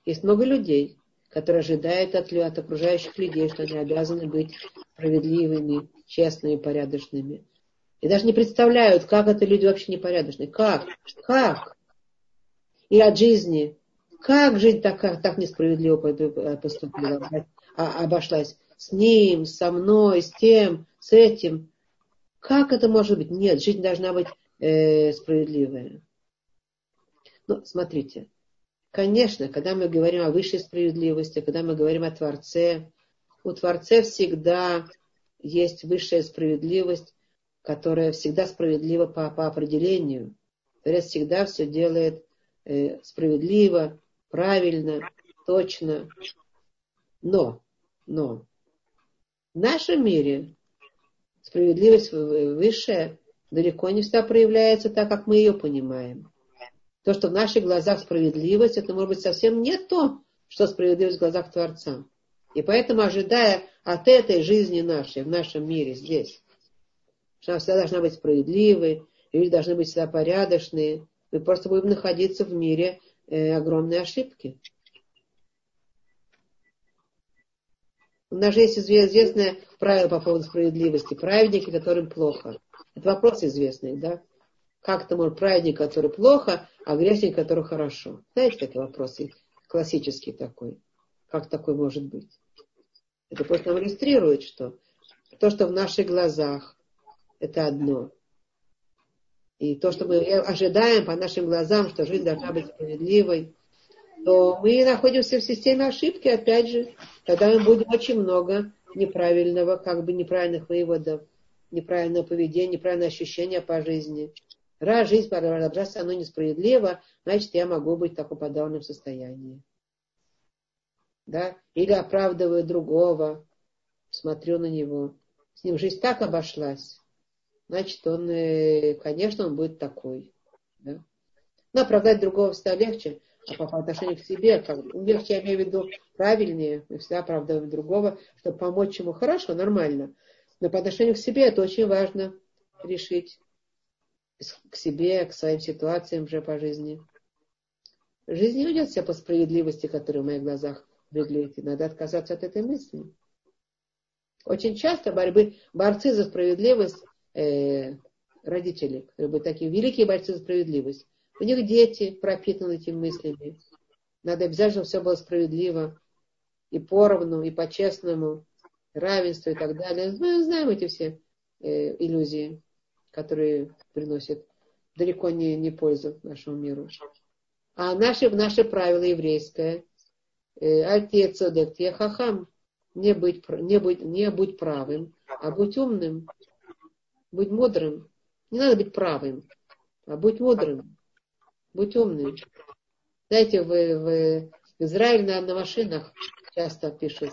Есть много людей, которые ожидают от, от окружающих людей, что они обязаны быть справедливыми, честными, порядочными. И даже не представляют, как это люди вообще непорядочные. Как? Как? И от жизни. Как жизнь так, так несправедливо поступила, а, обошлась? С ним, со мной, с тем, с этим. Как это может быть? Нет, жизнь должна быть э, справедливая. Ну, смотрите, Конечно, когда мы говорим о высшей справедливости, когда мы говорим о Творце, у Творца всегда есть высшая справедливость, которая всегда справедлива по, по определению. Творец всегда все делает э, справедливо, правильно, точно. Но, но в нашем мире справедливость высшая далеко не всегда проявляется так, как мы ее понимаем. То, что в наших глазах справедливость, это может быть совсем не то, что справедливость в глазах Творца. И поэтому, ожидая от этой жизни нашей, в нашем мире, здесь, что она всегда должна быть справедливой, люди должны быть всегда порядочные, мы просто будем находиться в мире э, огромной ошибки. У нас же есть известное правило по поводу справедливости. Праведники, которым плохо. Это вопрос известный, да? Как это может праведник, который плохо, а грешник, который хорошо? Знаете, такие вопросы? Классический такой. Как такой может быть? Это просто нам иллюстрирует, что то, что в наших глазах, это одно. И то, что мы ожидаем по нашим глазам, что жизнь должна быть справедливой, то мы находимся в системе ошибки, опять же. Тогда мы будем очень много неправильного, как бы неправильных выводов, неправильного поведения, неправильного ощущения по жизни. Раз жизнь продолжаться, оно несправедливо, значит, я могу быть в таком подавленном состоянии. Да? Или оправдываю другого, смотрю на него. С ним жизнь так обошлась. Значит, он, э, конечно, он будет такой. Да? Но оправдать другого всегда легче, а по, отношению к себе, как, легче я имею в виду правильнее, мы всегда оправдываем другого, чтобы помочь ему хорошо, нормально. Но по отношению к себе это очень важно решить к себе, к своим ситуациям уже по жизни. Жизнь не ведет себя по справедливости, которая в моих глазах выглядит. Надо отказаться от этой мысли. Очень часто борьбы, борцы за справедливость, э, родители, которые были такие великие борцы за справедливость, у них дети пропитаны этими мыслями. Надо обязательно, чтобы все было справедливо и поровну, и по-честному, равенство и так далее. Мы знаем эти все э, иллюзии, которые приносят далеко не, не пользу нашему миру. А наше, наше правило еврейское, э, отец Одек, я хахам, не быть, не, быть, не будь правым, а будь умным, будь мудрым. Не надо быть правым, а будь мудрым, будь умным. Знаете, в, в, Израиле на, на машинах часто пишут,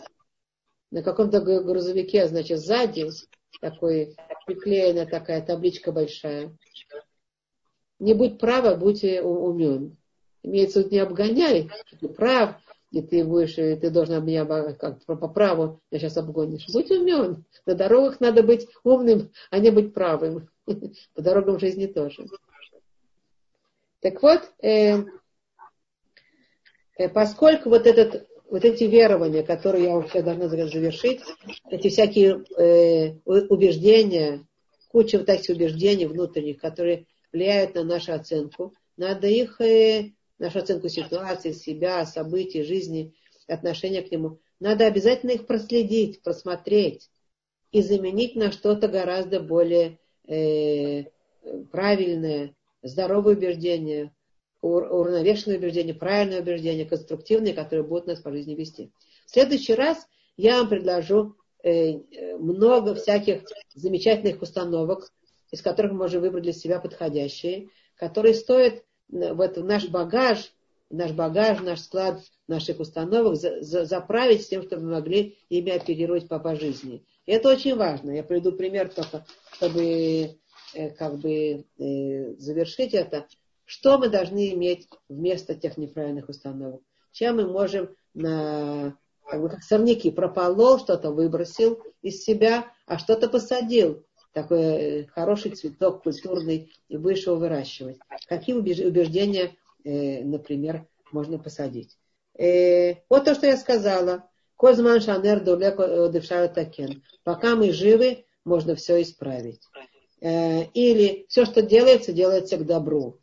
на каком-то грузовике, значит, сзади такой приклеена такая табличка большая. Не будь права, будь умен. Имеется в не обгоняй, ты прав, и ты будешь, и ты должен меня как, по праву меня сейчас обгонишь. Будь умен. На дорогах надо быть умным, а не быть правым. По дорогам жизни тоже. Так вот, э, э, поскольку вот, этот, вот эти верования, которые я вообще должна завершить, эти всякие э, убеждения, куча вот этих убеждений внутренних, которые влияют на нашу оценку, надо их э, нашу оценку ситуации, себя, событий, жизни, отношения к нему. Надо обязательно их проследить, просмотреть и заменить на что-то гораздо более э, правильное, здоровое убеждение, уравновешенное убеждение, правильное убеждение, конструктивное, которое будет нас по жизни вести. В следующий раз я вам предложу э, много всяких замечательных установок, из которых мы можем выбрать для себя подходящие, которые стоят вот наш багаж, наш багаж, наш склад наших установок за, за, заправить с тем, чтобы мы могли ими оперировать по, по жизни. И это очень важно. Я приведу пример только, чтобы э, как бы э, завершить это. Что мы должны иметь вместо тех неправильных установок? Чем мы можем на как бы как сорняки прополол, что-то выбросил из себя, а что-то посадил такой э, хороший цветок культурный, и будешь его выращивать. Какие убеждения, э, например, можно посадить? Э, вот то, что я сказала. Козман шанер такен. Пока мы живы, можно все исправить. Или все, что делается, делается к добру.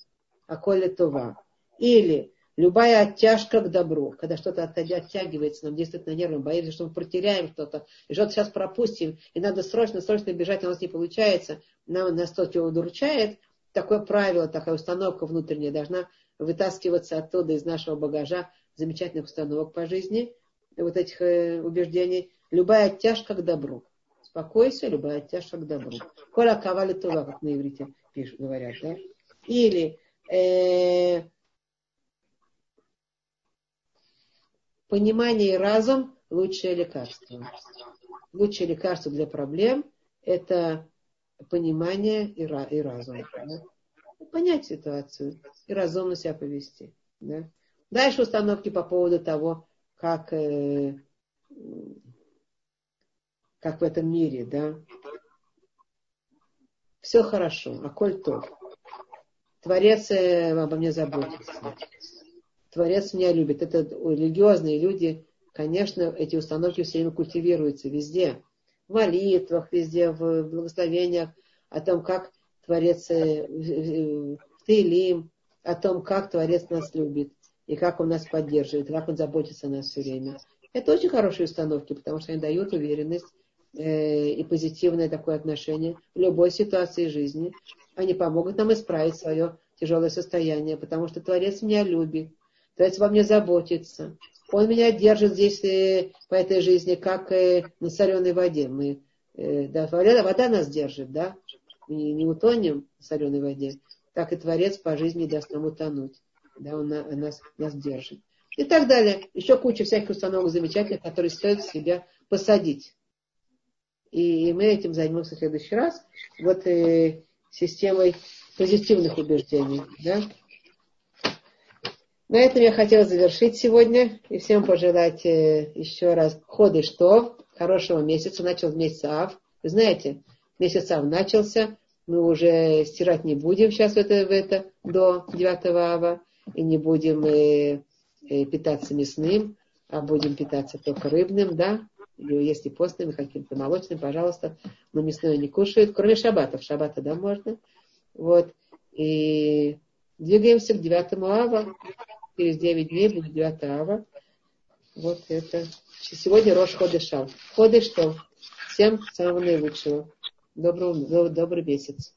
А коли това. Или Любая оттяжка к добру, когда что-то оттягивается, нам действует на нервы, боимся, что мы потеряем что-то, и что-то сейчас пропустим, и надо срочно, срочно бежать, а у нас не получается, нам нас то, что удручает, такое правило, такая установка внутренняя должна вытаскиваться оттуда из нашего багажа замечательных установок по жизни, вот этих э, убеждений. Любая оттяжка к добру. Спокойся, любая оттяжка к добру. Коля кавали тува, как на иврите пишут, говорят, да? Или э, понимание и разум – лучшее лекарство. Лучшее лекарство для проблем – это понимание и, и разум. Да? Понять ситуацию и разумно себя повести. Да? Дальше установки по поводу того, как, э, как в этом мире, да. Все хорошо, а коль то. Творец э, обо мне заботится. Творец меня любит. Это религиозные люди, конечно, эти установки все время культивируются везде. В молитвах, везде, в благословениях, о том, как Творец э, в Таилим, о том, как Творец нас любит, и как Он нас поддерживает, как Он заботится о нас все время. Это очень хорошие установки, потому что они дают уверенность и позитивное такое отношение в любой ситуации жизни. Они помогут нам исправить свое тяжелое состояние, потому что Творец меня любит. Творец во мне заботится. Он меня держит здесь э, по этой жизни, как э, на соленой воде. Мы, э, да, вода, нас держит, да? Мы не, не утонем в соленой воде. Так и Творец по жизни даст нам утонуть. Да, он на, нас, нас держит. И так далее. Еще куча всяких установок замечательных, которые стоит себя посадить. И мы этим займемся в следующий раз. Вот э, системой позитивных убеждений. Да? На этом я хотела завершить сегодня и всем пожелать э, еще раз ходы что хорошего месяца. Начал месяц Ав. Вы знаете, месяц Ав начался. Мы уже стирать не будем сейчас в это, это до 9 Ава. И не будем э, э, питаться мясным, а будем питаться только рыбным, да? Или если постным, каким-то молочным, пожалуйста. Но мясное не кушают, кроме шабатов. Шабата, да, можно. Вот. И двигаемся к 9 ава через 9 дней будет 9 ава. Вот это. Сегодня Рош Ходышал. Ходыш что? Всем самого наилучшего. Доброго, добрый месяц.